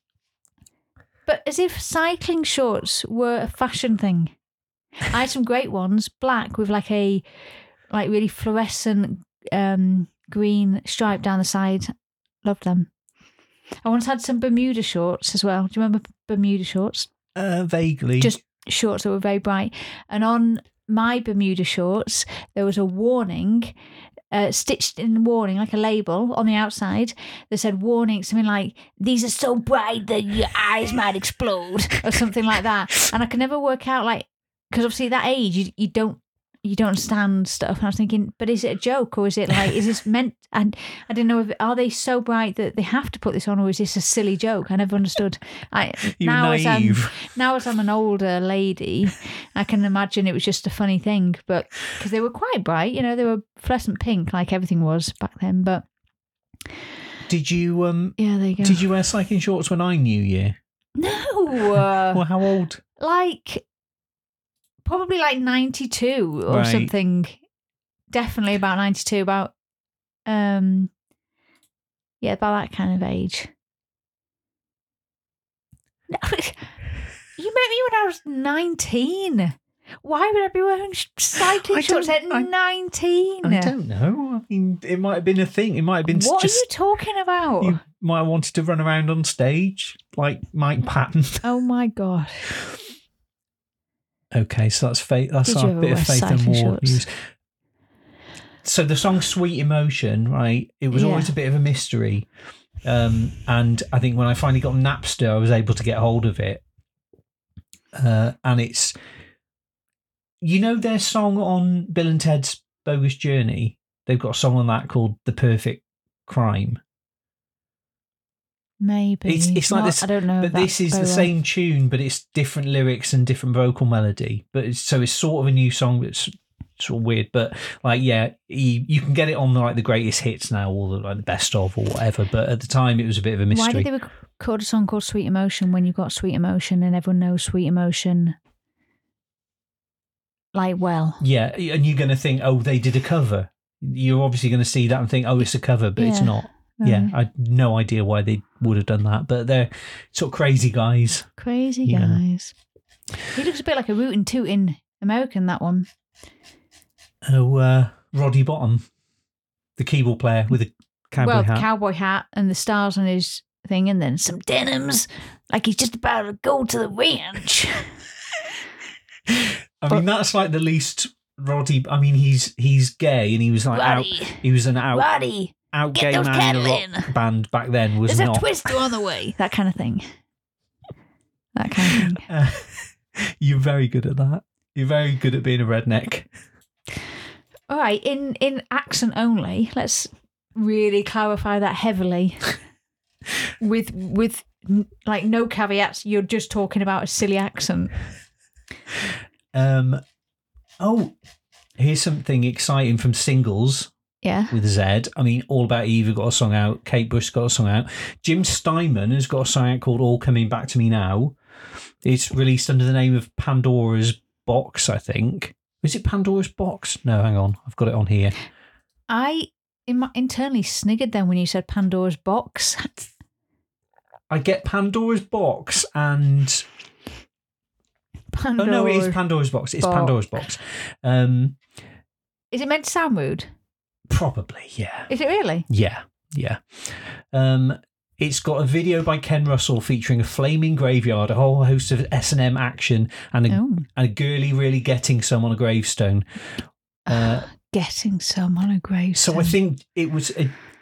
but as if cycling shorts were a fashion thing. I had some great ones, black with like a like really fluorescent um, green stripe down the side. Loved them. I once had some Bermuda shorts as well. Do you remember Bermuda shorts? uh, vaguely. Just shorts that were very bright. And on my Bermuda shorts, there was a warning, uh, stitched in warning, like a label on the outside that said warning, something like, these are so bright that your eyes might explode, or something like that. And I could never work out, like, because obviously at that age, you, you don't. You don't understand stuff. And I was thinking, but is it a joke or is it like, is this meant? And I didn't know if are they so bright that they have to put this on, or is this a silly joke? I never understood. I you now as I'm now as I'm an older lady, I can imagine it was just a funny thing, but because they were quite bright, you know, they were fluorescent pink like everything was back then. But Did you um? yeah, there you go. Did you wear cycling shorts when I knew you? No, uh, well, how old? like probably like ninety two or Right. something. Definitely about ninety two. About um, yeah, about that kind of age. You met me when I was nineteen. Why would I be wearing cycling shorts at don't- I- nineteen? I don't know. I mean, it might have been a thing. It might have been What just are you talking about? you might have wanted to run around on stage like Mike Patton. Oh my god! Okay, so that's faith. That's Did our bit of faith and shorts? So the song "Sweet Emotion," right? It was Yeah. always a bit of a mystery, um, and I think when I finally got Napster, I was able to get hold of it. Uh, and it's, you know, their song on Bill and Ted's Bogus Journey. They've got a song on that called "The Perfect Crime." Maybe It's it's like Not- this, I don't know. but this is the same tune, but it's different lyrics and different vocal melody. But it's, so it's sort of a new song that's sort of weird. But like, yeah, you, you can get it on like the greatest hits now, or the, like the best of, or whatever. But at the time, it was a bit of a mystery. Why did they record a song called "Sweet Emotion" when you've got "Sweet Emotion" and everyone knows "Sweet Emotion"? Like, well, yeah, and you're going to think, oh, they did a cover. You're obviously going to see that and think, oh, it's a cover, but it's not. Yeah. I had no idea why they would have done that, but they're sort of crazy guys. crazy Yeah. guys. He looks a bit like a rootin' tootin' American. That one. Oh, uh, Roddy Bottum, the keyboard player with a cowboy well, hat. cowboy hat and the stars on his thing, and then some denims, like he's just about to go to the ranch. I mean, that's like the least Roddy. I mean, he's he's gay and he was like out. Roddy, He was an out Roddy, out get gay man rock band back then. Was there's not. a twister on the way. That kind of thing. That kind of thing. Uh, you're very good at that. You're very good at being a redneck. All right, in in accent only. Let's really clarify that heavily. with with like no caveats. You're just talking about a silly accent. Um. Oh, here's something exciting from singles Yeah. with Zed. I mean, All About Eve have got a song out. Kate Bush got a song out. Jim Steinman has got a song out called All Coming Back to Me Now. It's released under the name of Pandora's Box, I think. Is it Pandora's Box? No, hang on. I've got it on here. I in my, internally sniggered then when you said Pandora's box. I get Pandora's box and Pandora. oh no, it is Pandora's box. It's Box. Pandora's box. Um, Is it meant to sound rude? Probably, yeah, Is it really? yeah, yeah. Um, it's got a video by Ken Russell featuring a flaming graveyard, a whole host of S and M action, and a, Oh. and a girly really getting some on a gravestone. Uh, Getting some on a gravestone. So I think it was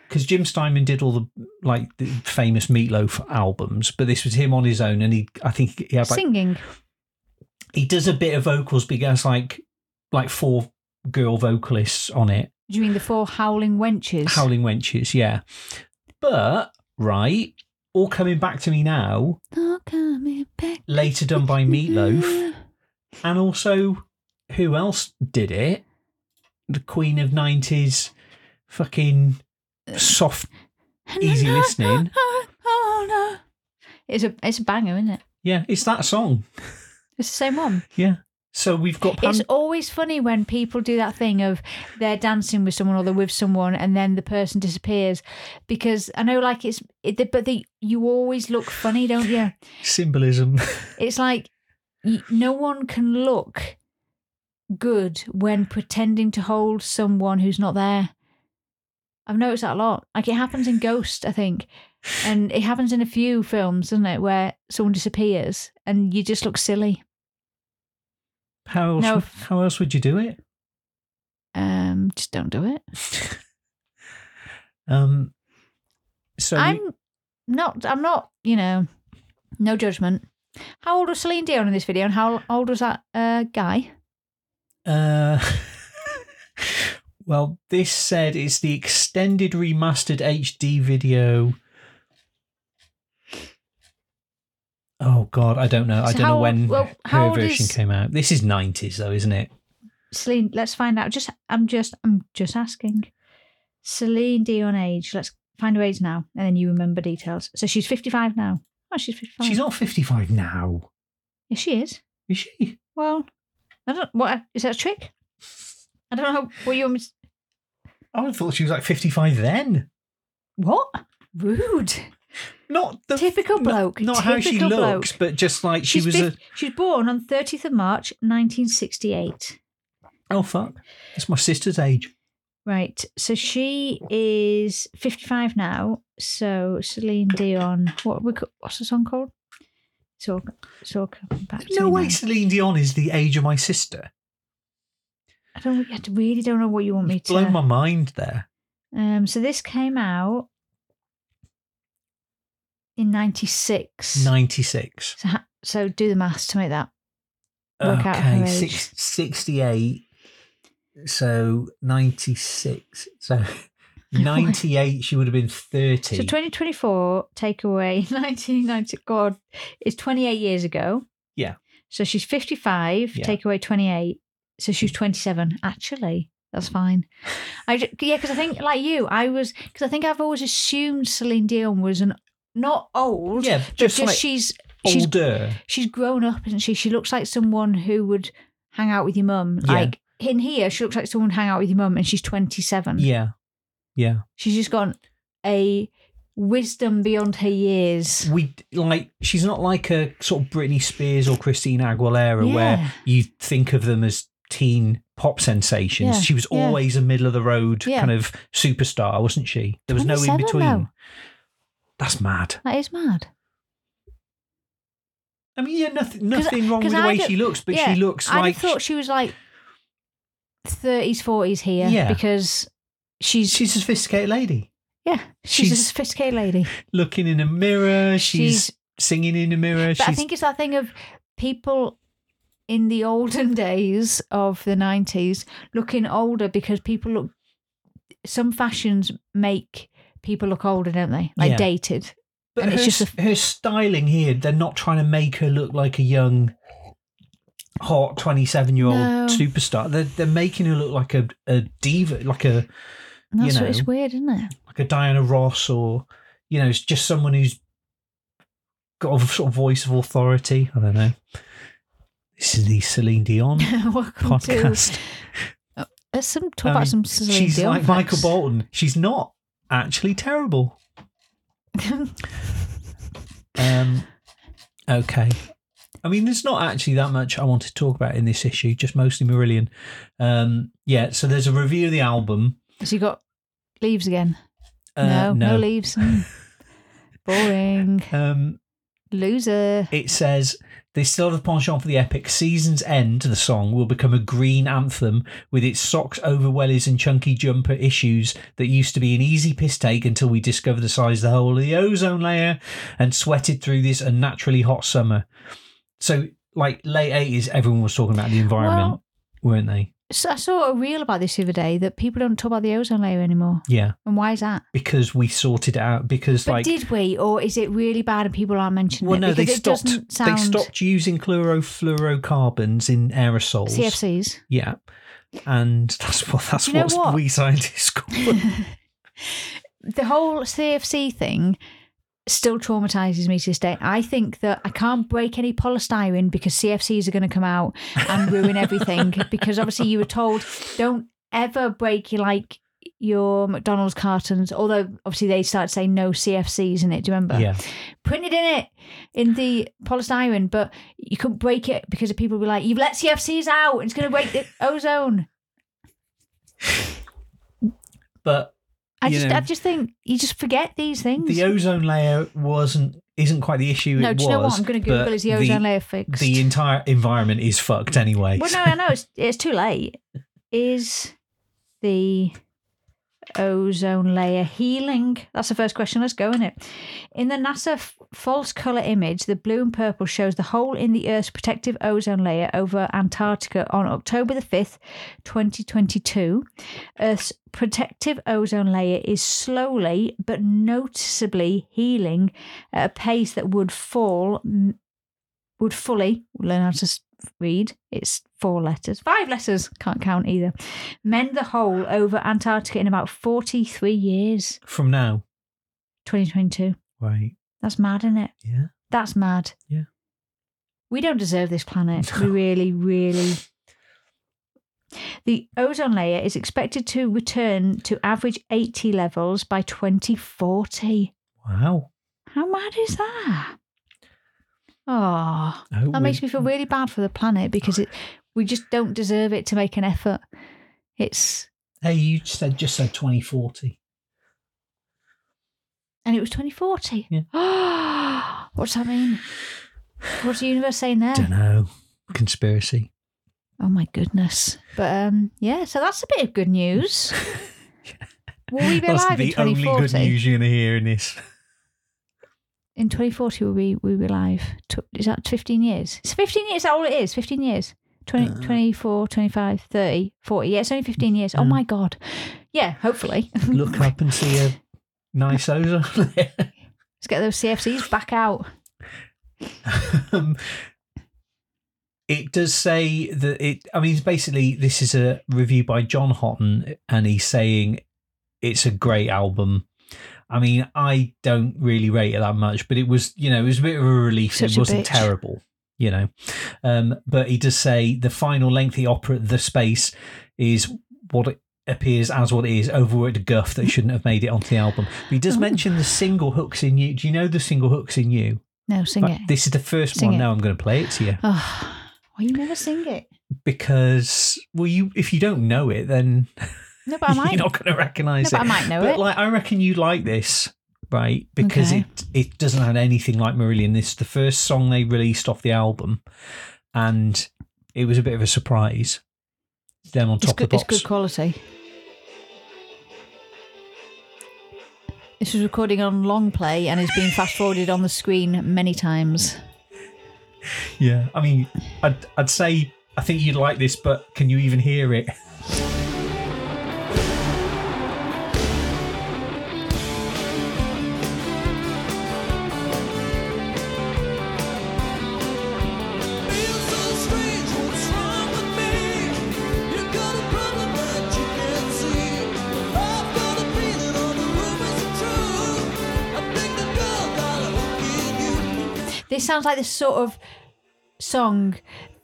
because Jim Steinman did all the like the famous Meatloaf albums, but this was him on his own, and he I think he had like singing. he does a bit of vocals, but he has like like four girl vocalists on it, Do you mean the four howling wenches? howling wenches, yeah. But right, all coming back to me now, Oh, coming back. later done by Meatloaf, and also who else did it? The Queen of Nineties, fucking soft, easy listening. Oh, oh no! It's a it's a banger, isn't it? Yeah, it's that song. It's the same one. Yeah. So we've got Pan- It's always funny when people do that thing of they're dancing with someone or they're with someone and then the person disappears because I know like it's it, but the, you always look funny, don't you? symbolism. It's like no one can look good when pretending to hold someone who's not there. I've noticed that a lot. Like it happens in Ghost, I think. And it happens in a few films, doesn't it, where someone disappears and you just look silly. How else? No. How else would you do it? Um, just don't do it. Um. So I'm not. I'm not. You know, no judgment. How old was Celine Dion in this video, and how old was that uh, guy? Uh, well, this said it's the extended remastered HD video. Oh God, I don't know. I don't know when well, her version is- came out. This is nineties, though, isn't it? Celine. Let's find out. Just. I'm just. I'm just asking. Celine Dion age. Let's find her age now, and then you remember details. So she's 55 now. Oh, she's 55. She's not fifty-five now, Yes, she is. is she? Well, I don't. What is that a trick? I don't know what you I would have thought she was like fifty-five then. What? Rude. Not the Typical not- bloke. Not, how she Typical looks, bloke. but just like she She's, was a. she was born on 30th of March, 1968. Oh fuck! It's my sister's age. Right. So she is 55 now. So Celine Dion, what we what's the song called? It's all, it's all coming back to No way, now. Celine Dion is the age of my sister. I don't. I really don't know what you want me to. Blow my mind there. Um. So this came out in '96. Ninety-six. So, ha- so do the maths to make that. Work out okay, six, 68. So 96. So 98, she would have been 30. So 2024, take away 1990. God, it's 28 years ago. Yeah. So she's 55, Yeah. take away 28. So she's 27. Actually, that's fine. I yeah, because I think like you, I was because I think I've always assumed Celine Dion was an not old. yeah, just, like she's older. she's grown up, isn't she? She looks like someone who would hang out with your mum. Yeah. Like in here, she looks like someone would hang out with your mum, and she's 27. Yeah. Yeah. She's just got a wisdom beyond her years. We like, she's not like a sort of Britney Spears or Christina Aguilera where you think of them as teen pop sensations. Yeah, She was yeah. always a middle of the road Yeah. kind of superstar, wasn't she? There was no in between. though. That's mad. That is mad. I mean, yeah, nothing, nothing wrong with the I way don't- she looks, but yeah, she looks I'd like thought she was like 30s, 40s here Yeah. because she's, she's a sophisticated lady. yeah, she's, a she's- sophisticated lady. Looking in a mirror, she's, She's- singing in a mirror. But I think it's that thing of people in the olden days of the 90s looking older because people look, some fashions make people look older, don't they? Like Yeah. dated. but and her, it's just a- her styling here, they're not trying to make her look like a young, hot 27 year old No. superstar. They're, they're making her look like a, a diva, like a And that's You what it's weird, isn't it? like a Diana Ross or, you know, it's just someone who's got a sort of voice of authority. I don't know. This is the Celine Dion podcast. to Let's uh, some talk I about mean, some Celine Dion. she's Dion like Michael. Bolton. She's not actually terrible. um, okay. I mean, there's not actually that much I want to talk about in this issue, just mostly Marillion. Um, yeah, so there's a review of the album. So you got leaves again? Uh, no, no, leaves. Mm. Boring. Um, Loser. it says they still have a penchant for the epic. Season's End, the song, will become a green anthem with its socks over wellies and chunky jumper issues that used to be an easy piss take until we discovered the size of the hole of the ozone layer and sweated through this unnaturally hot summer. So, like late 80s, everyone was talking about the environment, weren't they? So I saw a reel about this the other day that people don't talk about the ozone layer anymore. Yeah, And why is that? because we sorted it out. Because, But like, did we, or is it really bad and people aren't mentioning well, it? no, they stopped. doesn't They stopped using chlorofluorocarbons in aerosols. CFCs. Yeah, and that's what that's You know what, what? we scientists call them. the whole CFC thing still traumatizes me to this day. I think that I can't break any polystyrene because CFCs are going to come out and ruin everything. because obviously you were told don't ever break your like your McDonald's cartons. Although obviously they started saying no CFCs in it. Do you remember? yeah, Printed in it in the polystyrene, but you couldn't break it because of people were like, "You've let CFCs out. and It's going to break the ozone." but I just, know, I just think you just forget these things. the ozone layer wasn't isn't quite the issue. no, it do you know what? I'm going to Google is the ozone layer fixed? The entire environment is fucked anyway. well, no, I know it's it's too late. Is the ozone layer healing? That's the first question. Let's go in it. In the NASA f- false color image, the blue and purple shows the hole in the Earth's protective ozone layer over Antarctica on October the 5th, 2022. Earth's protective ozone layer is slowly but noticeably healing at a pace that would fall would fully learn how to read. It's four letters, five letters, can't count either. Mend the hole over Antarctica in about 43 years. From now, 2022. right? That's mad, isn't it? Yeah. That's mad. Yeah. We don't deserve this planet. We really, really. The ozone layer is expected to return to average 80 levels by 2040. Wow. How mad is that? Oh, Oh, that makes me feel really bad for the planet because it we just don't deserve it to make an effort. It's Hey, you said just said 2040. and it was 2040. Yeah. What's that mean? What's the universe saying there? Don't know. Conspiracy. Oh my goodness. But um yeah, so that's a bit of good news. Will we be That's alive in the only good 2040? news you're going to hear in this. In 2040 will we will we be live. Is that 15 years? It's 15 years, is that all it is? 15 years. 20, Uh. 24, 25, 30, 40. Yeah, it's only 15 years. Oh my god. Yeah, hopefully. Look up and see a nice ozone layer. Let's get those CFCs back out. um, it does say that it. I mean, it's basically, this is a review by John Houghton, and he's saying it's a great album. I mean, I don't really rate it that much, but it was, you know, it was a bit of a relief. Such it a wasn't bitch. terrible, you know. Um, but he does say the final lengthy opera, The Space, is what it appears as what it is overworked guff that shouldn't have made it onto the album. But he does Oh. mention the single hooks in you. Do you know the single hooks in you? No, sing But it. This is the first Sing one. it. Now I'm going to play it to you Oh, why you never sing it? because, well, you if you don't know it, then No, but I might. you're not going to recognise No, it. but I might know but it. like, I reckon you like this, right? Because Okay. it it doesn't have anything like Marillion. This is the first song they released off the album, and it was a bit of a surprise. Them on It's top good, of the it's good quality. This was recording on long play and is being fast forwarded on the screen many times. Yeah, I mean, I'd I'd say I think you'd like this, but can you even hear it? sounds like the sort of song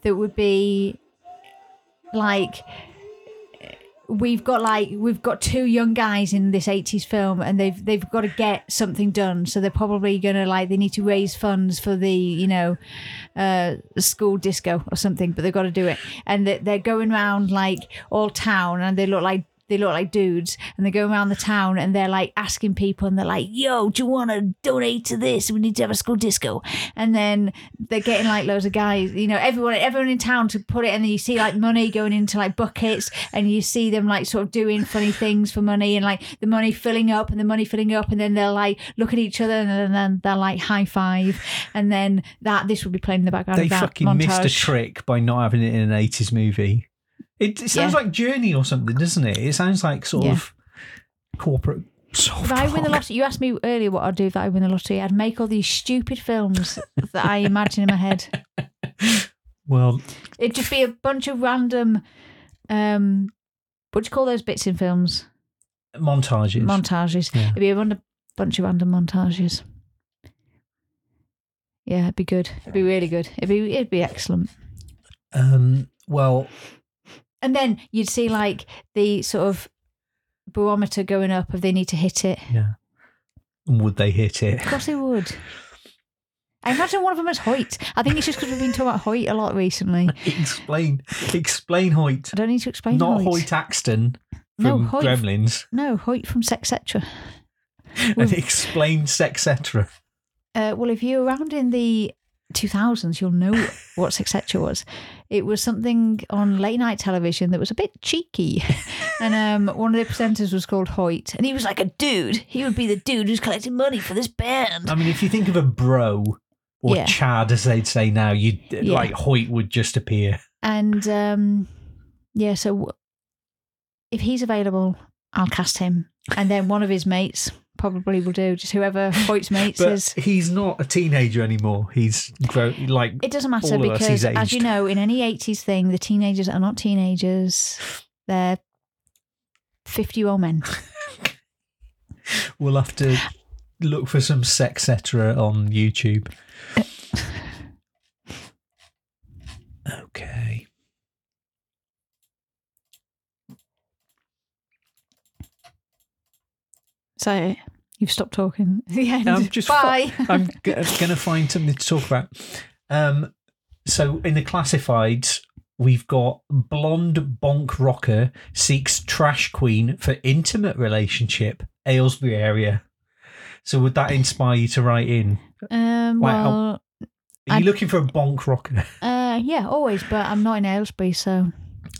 that would be like we've got like we've got two young guys in this 80s film and they've they've got to get something done. So they're probably gonna like they need to raise funds for the you know uh school disco or something but they've got to do it. And they- they're going around like all town and they look like they look like dudes and they go around the town and they're like asking people and they're like yo do you want to donate to this we need to have a school disco and then they're getting like loads of guys you know everyone everyone in town to put it and then you see like money going into like buckets and you see them like sort of doing funny things for money and like the money filling up and the money filling up and then they'll like look at each other and then they're like high five and then that this will be playing in the background They fucking montage. missed a trick by not having it in an 80s movie. It, it sounds Yeah. like Journey or something, doesn't it? It sounds like sort Yeah. of corporate soft If I win the lottery, you asked me earlier what I'd do if I win the lottery. I'd make all these stupid films that I imagine in my head. Well, It'd just be a bunch of random, um, what do you call those bits in films? montages. Montages. Yeah. It'd be a random, bunch of random montages. Yeah, it'd be good. It'd be really good. It'd be it'd be excellent. um, well, And then you'd see like the sort of barometer going up if they need to hit it. yeah. Would they hit it? Of course they would. I imagine one of them is Hoyt. I think it's just because we've been talking about Hoyt a lot recently. explain, explain Hoyt. I don't need to explain Not Hoyt. Hoyt Axton No, from Hoyt- Gremlins. No, Hoyt from Sexcetera. And explain Sexcetera. Uh, well, if you're around in the 2000s, you'll know what Sexcetera was. It was something on late night television that was a bit cheeky. and um, one of the presenters was called Hoyt. And he was like a dude. He would be the dude who's collecting money for this band. I mean, if you think of a bro or Yeah. Chad, as they'd say now, you Yeah. like Hoyt would just appear. And um, yeah, so w- if he's available, I'll cast him. And then one of his mates probably will do. Just whoever Hoyt's mates But is. he's not a teenager anymore. He's grow like It doesn't matter all of us, because, as you know, in any 80s thing, the teenagers are not teenagers. They're 50 year old men. we'll have to look for some Sexcetera on YouTube. Okay. So you've stopped talking. The end. I'm just Bye. I'm g- going to find something to talk about. Um, so in the classifieds, we've got blonde bonk rocker seeks trash queen for intimate relationship, Aylesbury area. So would that inspire you to write in? um, Wow. well, Are you I- looking for a bonk rocker? uh, yeah, always, but I'm not in Aylesbury, so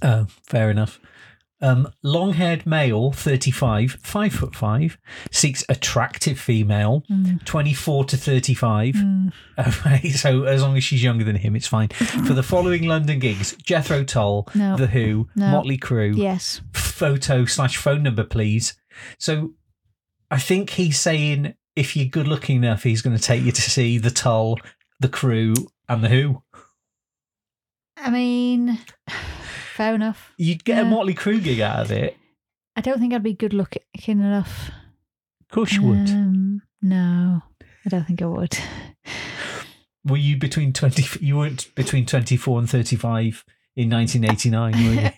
Oh, fair enough. Um, long-haired male, thirty-five, five foot five, seeks attractive female, mm, twenty-four to thirty-five. mm. Okay, so as long as she's younger than him, it's fine. For the following London gigs: Jethro Tull, No. The Who, No. Motley Crue. yes. Photo slash phone number, please. So, I think he's saying if you're good looking enough, he's going to take you to see the Tull, the Crue, and the Who. I mean, fair enough. You'd get a Yeah. Motley Crue gig out of it. I don't think I'd be good looking enough. Of course you would. Um, no, I don't think I would. Were you between twenty? You weren't between twenty-four and thirty-five in nineteen eighty-nine, were you?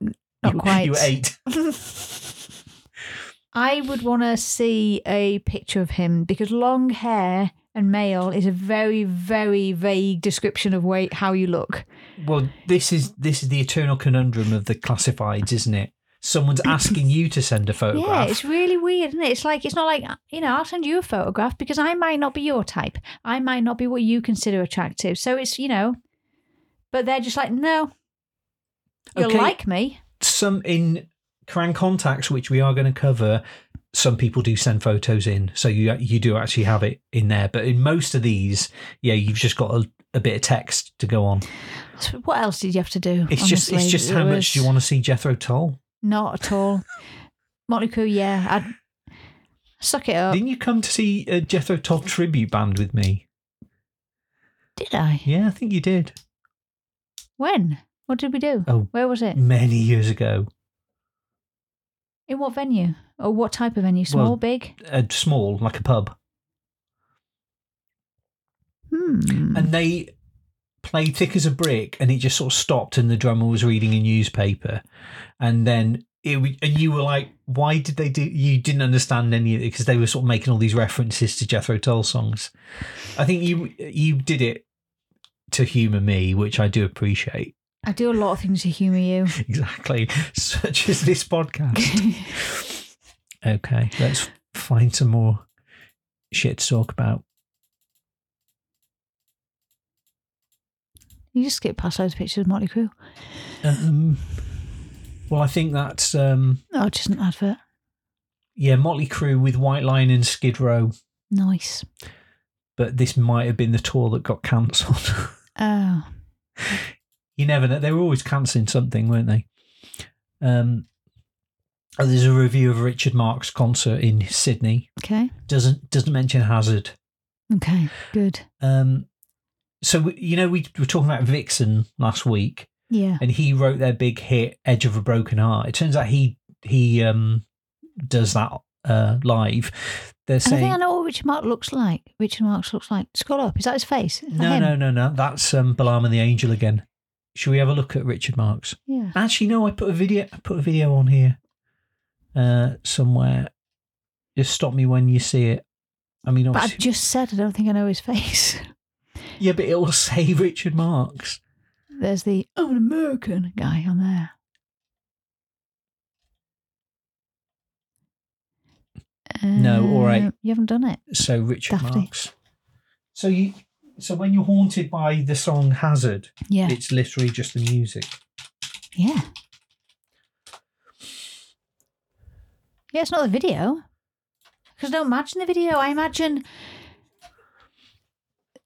Not you, quite. You were eight. I would want to see a picture of him because long hair and male is a very, very vague description of way, how you look. Well, this is this is the eternal conundrum of the classifieds, isn't it? Someone's asking you to send a photograph. Yeah, it's really weird, isn't it? It's like it's not like you know I'll send you a photograph because I might not be your type. I might not be what you consider attractive. So it's you know, but they're just like no, you'll Okay. like me. Some in Kerrang Contacts, which we are going to cover. Some people do send photos in, so you you do actually have it in there. But in most of these, yeah, you've just got a, a bit of text to go on. What else did you have to do? It's just it's just It how much do you want to see Jethro Tull? Not at all. Motley Crue, yeah, I'd suck it up. Didn't you come to see a Jethro Tull tribute band with me? Did I? Yeah, I think you did. When? What did we do? Oh. Where was it? Many years ago. In what venue? Or what type of venue? Small, Well- big? A small, like a pub. Hmm. and they played thick as a brick and it just sort of stopped and the drummer was reading a newspaper and then it, w- and you were like, why did they do? You didn't understand any of it because they were sort of making all these references to Jethro Tull songs. I think you you did it to humour me, which I do appreciate. I do a lot of things to humour you. Exactly, such as this podcast. okay, let's find some more shit to talk about. You just skip past those pictures of Motley Crue. Um, well, I think that's um, Oh, just an advert. yeah, Motley Crue with White Lion and Skid Row. Nice. But this might have been the tour that got cancelled. Oh, you never know. They were always cancelling something, weren't they? Um, oh, there's a review of Richard Marx concert in Sydney. okay. Doesn't doesn't mention Hazard. Okay, good. Um, so we, you know we were talking about Vixen last week, Yeah. and he wrote their big hit "Edge of a Broken Heart." It turns out he he um does that uh live. They're And I think I know what Richard Marx looks like. Richard Mark looks like. Scroll up. Is that his face? Is no, him? no, no, no. That's um, Balaam and the Angel again. Should we have a look at Richard Marx? Yeah. Actually, no. I put a video. I put a video on here uh, somewhere. Just stop me when you see it. I mean, But I obviously, just said I don't think I know his face. yeah, but it will say Richard Marx. There's the I'm an American guy on there. No, all right. Uh, You haven't done it. So Richard Dafty. Marx. So you. So when you're haunted by the song Hazard, Yeah. it's literally just the music. yeah. Yeah, it's not the video. Because I don't imagine the video. I imagine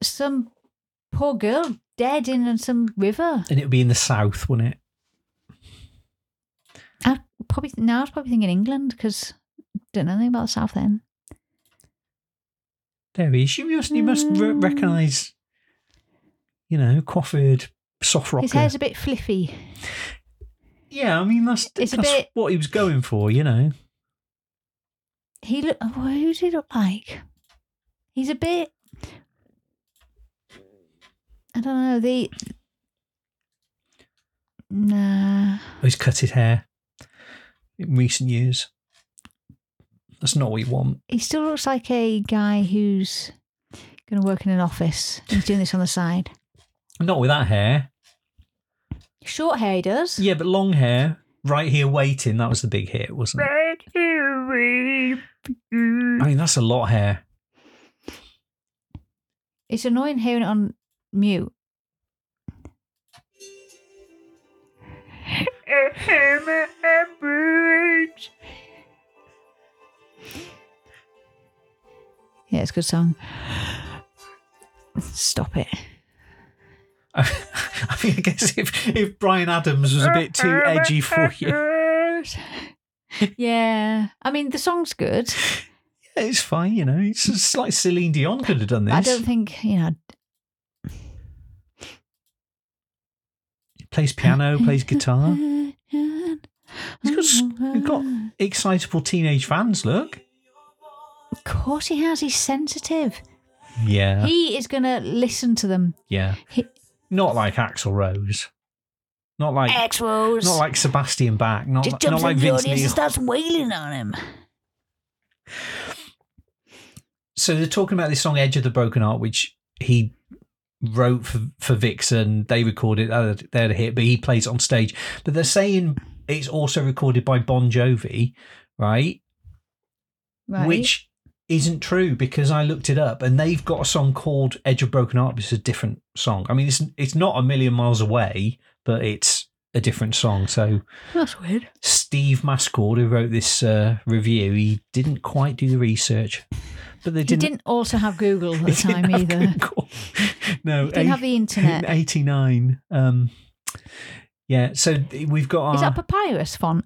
some poor girl dead in some river. And it would be in the south, wouldn't it? I probably now I was probably thinking England because don't know anything about the South End. There he is. You must, you must re- Mm. recognise, you know, coiffured soft rocker. His hair's a bit fliffy. Yeah, I mean that's It's a that's bit- what he was going for, you know. He look. oh, Who does he look like? He's a bit. I don't know. The. Nah. He's cut his hair in recent years. That's not what you want. He still looks like a guy who's going to work in an office. He's doing this on the side. Not with that hair. Short hair, he does. Yeah, but long hair. Right here, waiting. That was the big hit, wasn't it? Right here, I mean, that's a lot of hair. It's annoying hearing it on mute. Yeah, it's a good song. Stop it. I mean, I guess if if Bryan Adams was a bit too edgy for you, Yeah. I mean, the song's good. Yeah, it's fine. You know, it's just like Celine Dion could have done this. I don't think, you know. plays piano, plays guitar. He's got, he's got excitable teenage fans. Look. Of course he has. He's sensitive. Yeah. He is going to listen to them. yeah. He- Not like Axl Rose. Not like Axl Rose. not like Sebastian Bach. Not, just not like the Vince audience Neil. and starts wailing on him. So they're talking about this song "Edge of the Broken Heart," which he wrote for for Vixen. They recorded. Uh, they had a hit, but he plays it on stage. But they're saying it's also recorded by Bon Jovi, right? Right. Which isn't true because I looked it up and they've got a song called Edge of Broken Heart, which is a different song. I mean, it's it's not a million miles away, but it's a different song. So That's weird. Steve Mascord, who wrote this uh, review, he didn't quite do the research, but they didn't. didn't also have Google at the time either. Google. No, He didn't have the internet. In Eighty nine. Um, yeah, so we've got our Is that papyrus font?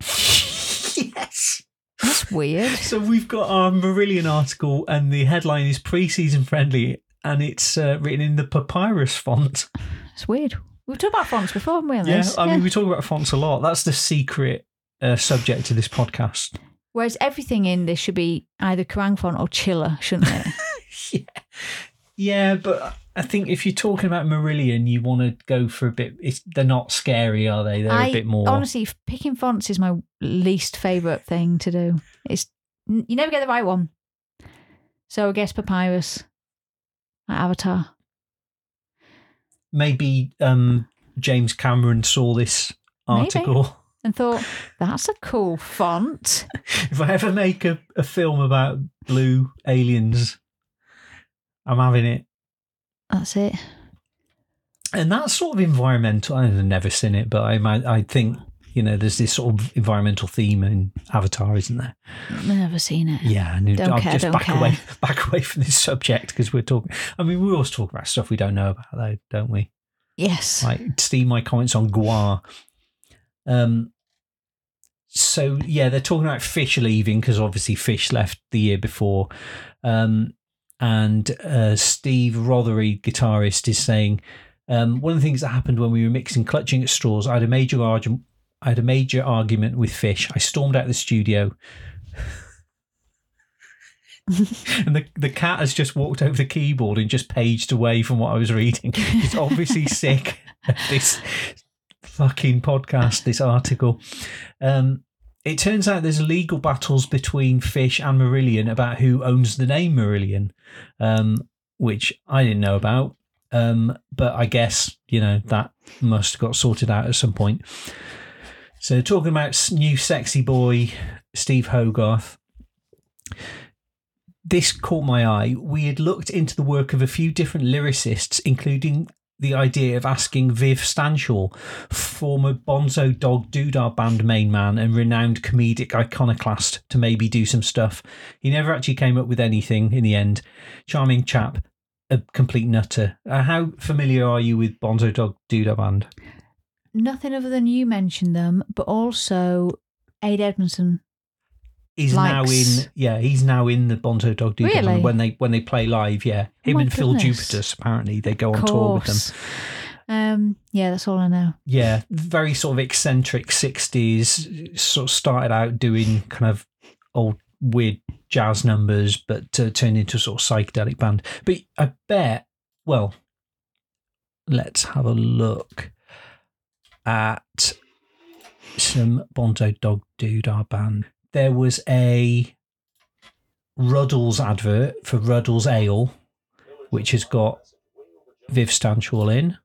yes. That's weird. So we've got our Marillion article, and the headline is pre-season friendly, and it's uh, written in the papyrus font. It's weird. We've talked about fonts before, haven't we? On Yeah? I mean we talk about fonts a lot. That's the secret uh, subject to this podcast. Whereas everything in this should be either Kerrang font or Chiller, shouldn't it? yeah, yeah, but I think if you're talking about Marillion, you want to go for a bit. They're not scary, are they? They're I, a bit more. Honestly, picking fonts is my least favourite thing to do. It's you never get the right one. So I guess Papyrus, Avatar. maybe um, James Cameron saw this Maybe. article. and thought that's a cool font. if I ever make a, a film about blue aliens, I'm having it. That's it. And that's sort of environmental. I've never seen it, but I might, I think you know there's this sort of environmental theme in Avatar, isn't there? I've never seen it. Yeah, and Don't I'll care, just don't back care. away, back away from this subject because we're talking. I mean, we always talk about stuff we don't know about, though, don't we? Yes. like see my comments on Gwar. Um, so yeah, they're talking about Fish leaving because obviously Fish left the year before, um, and uh, Steve Rothery, guitarist, is saying um, one of the things that happened when we were mixing Clutching at Straws. I had a major argument. I had a major argument with Fish. I stormed out of the studio. and the, the cat has just walked over the keyboard and just paged away from what I was reading. He's obviously sick of this fucking podcast, this article. Um, it turns out there's legal battles between Fish and Marillion about who owns the name Marillion, um, which I didn't know about. Um, but I guess, you know, that must have got sorted out at some point. So, talking about new sexy boy Steve Hogarth, this caught my eye. We had looked into the work of a few different lyricists, including the idea of asking Viv Stanshall, former Bonzo Dog Doo Dah band main man and renowned comedic iconoclast, to maybe do some stuff. He never actually came up with anything in the end. Charming chap, a complete nutter. Uh, how familiar are you with Bonzo Dog Doo Dah band? Nothing other than you mentioned them, but also Ade Edmondson. He's now in, yeah, he's now in the Bonzo Dog Doo Dah Really? when they when they play live. Yeah, him Oh my and Phil goodness. Jupitus apparently they go on tour with them. course. Um, yeah, that's all I know. yeah, very sort of eccentric 60s, sort of started out doing kind of old weird jazz numbers, but uh, turned into a sort of psychedelic band. But I bet, well, let's have a look at some Bonzo Dog Doo Dah band. There was a Ruddles advert for Ruddles Ale, which has got Viv Stanshall in.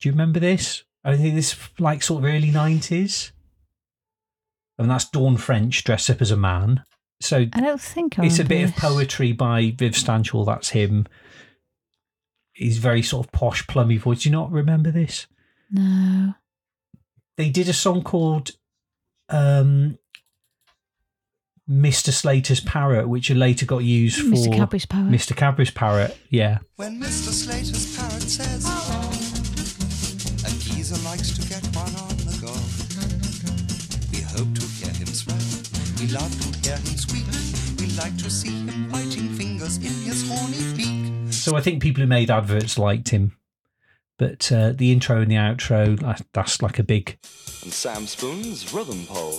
Do you remember this? I think this is like sort of early nineties. And that's Dawn French dressed up as a man. So I don't think I it's a bit of poetry by Viv Stanshall. That's him. He's very sort of posh, plummy voice. Do you not remember this? No. They did a song called um, Mr. Slater's Parrot, which later got used for Mr. Cadbury's Power. Mr. Cadbury's Parrot. Yeah. When Mr. Slater's parrot says hello, and Geezer likes to get one on the go. We hope to hear him swear, we love to hear him squeak, we like to see him biting fingers in his horny beak. So I think people who made adverts liked him. But uh, the intro and the outro that's like a big And Sam Spoon's rhythm pole.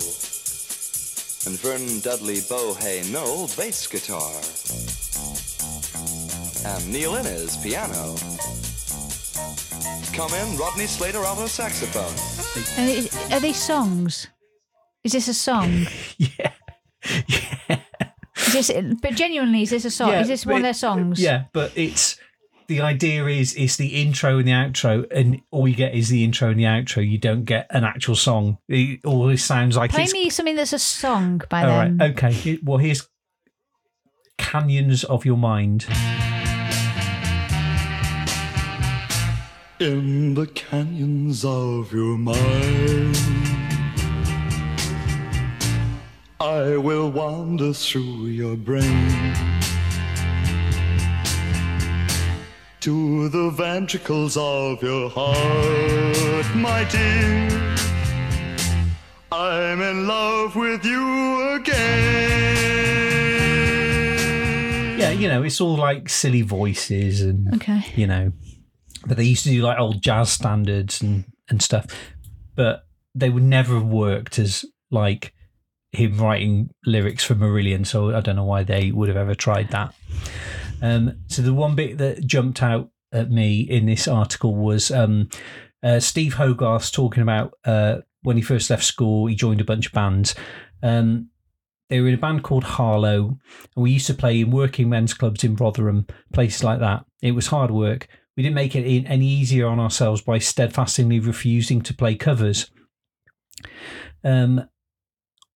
And Vernon Dudley Bohay Noel bass guitar. And Neil Innes piano. Come in, Rodney Slater alto saxophone. And it- are these songs? Is this a song? yeah. yeah. Is this, but genuinely, is this a song? Yeah, is this but one of their songs? Yeah, but it's the idea is it's the intro and the outro, and all you get is the intro and the outro. You don't get an actual song. It always sounds like Play it's me something that's a song by all right. them. Okay, well here's Canyons of Your Mind. In the canyons of your mind, I will wander through your brain to the ventricles of your heart, my dear. I'm in love with you again. Yeah, you know, it's all like silly voices and Okay. you know, but they used to do like old jazz standards and and stuff, but they would never have worked as like him writing lyrics for Marillion. So I don't know why they would have ever tried that. Um, so the one bit that jumped out at me in this article was um, uh, Steve Hogarth talking about uh, when he first left school, he joined a bunch of bands. Um, they were in a band called Harlow, and we used to play in working men's clubs in Rotherham, places like that. It was hard work. We didn't make it any easier on ourselves by steadfastly refusing to play covers. Um,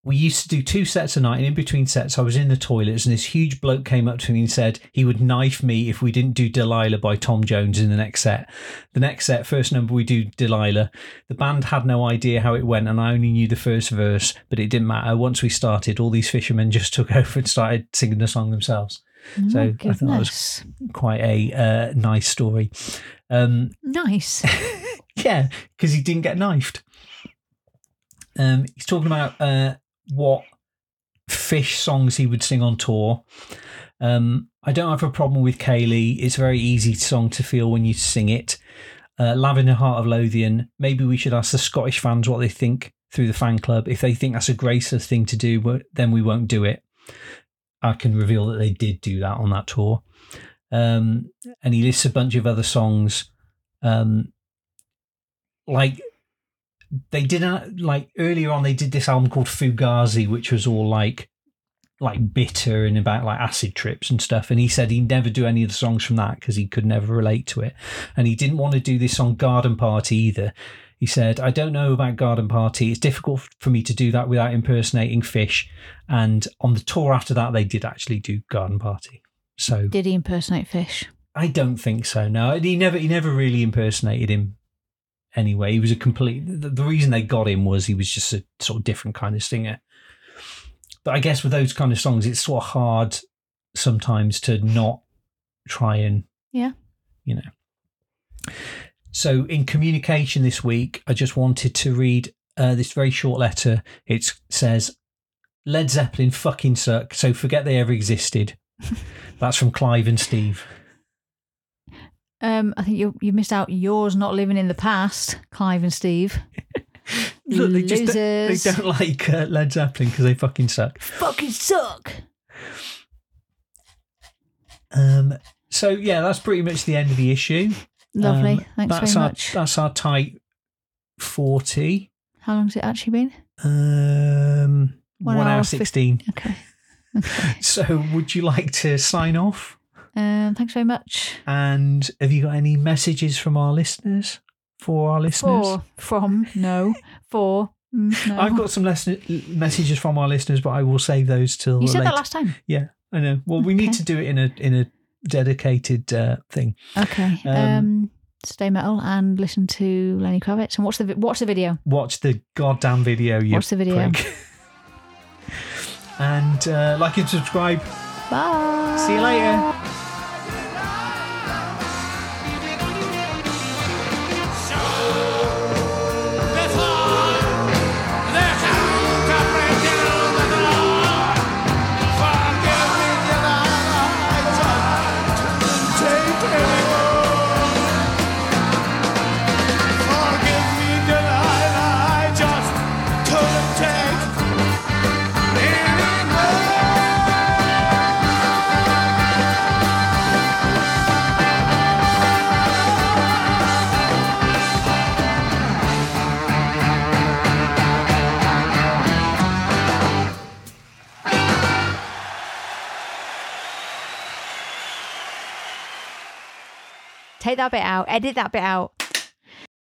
we used to do two sets a night, and in between sets, I was in the toilets, and this huge bloke came up to me and said he would knife me if we didn't do Delilah by Tom Jones in the next set. The next set, first number, we do Delilah. The band had no idea how it went, and I only knew the first verse, but it didn't matter. Once we started, all these fishermen just took over and started singing the song themselves. So My I thought that was quite a uh, nice story. Um, Nice. yeah, because he didn't get knifed. Um, he's talking about uh, what fish songs he would sing on tour. Um, I don't have a problem with Kayleigh. It's a very easy song to feel when you sing it. Uh, Lavender Heart of Lothian. Maybe we should ask the Scottish fans what they think through the fan club. If they think that's a graceless thing to do, then we won't do it. I can reveal that they did do that on that tour. Um, and he lists a bunch of other songs. Um, like they did a, like earlier on they did this album called Fugazi, which was all like like bitter and about like acid trips and stuff. And he said he'd never do any of the songs from that because he could never relate to it. And he didn't want to do this song Garden Party either. He said, I don't know about Garden Party. It's difficult for me to do that without impersonating Fish. And on the tour after that, they did actually do Garden Party. So Did he impersonate fish? I don't think so. No, he never he never really impersonated him. Anyway, he was a complete. The, the reason they got him was he was just a sort of different kind of singer. But I guess with those kind of songs, it's sort of hard sometimes to not try and Yeah. you know. So in communication this week, I just wanted to read uh, this very short letter. It says, "Led Zeppelin fucking suck, so forget they ever existed." That's from Clive and Steve. Um, I think you you missed out. Yours not living in the past, Clive and Steve. Look, they just don't, they don't like uh, Led Zeppelin because they fucking suck. Fucking suck. Um, so yeah, that's pretty much the end of the issue. Lovely. Um, Thanks that's very our, much. That's our tight forty. How long's it actually been? Um, One one, hour hour sixteen. Okay. So, would you like to sign off? Um, thanks very much. And have you got any messages from our listeners? For our listeners, For from no for mm, no. I've got some lesson, messages from our listeners, but I will save those till You said later. that last time. Yeah, I know. Well, we need to do it in a in a dedicated uh, thing. Okay. Um, Um, stay metal and listen to Lenny Kravitz and watch the watch the video. Watch the goddamn video. You Watch the video. and uh, like and subscribe. Bye. See you later. Take that bit out. Edit that bit out.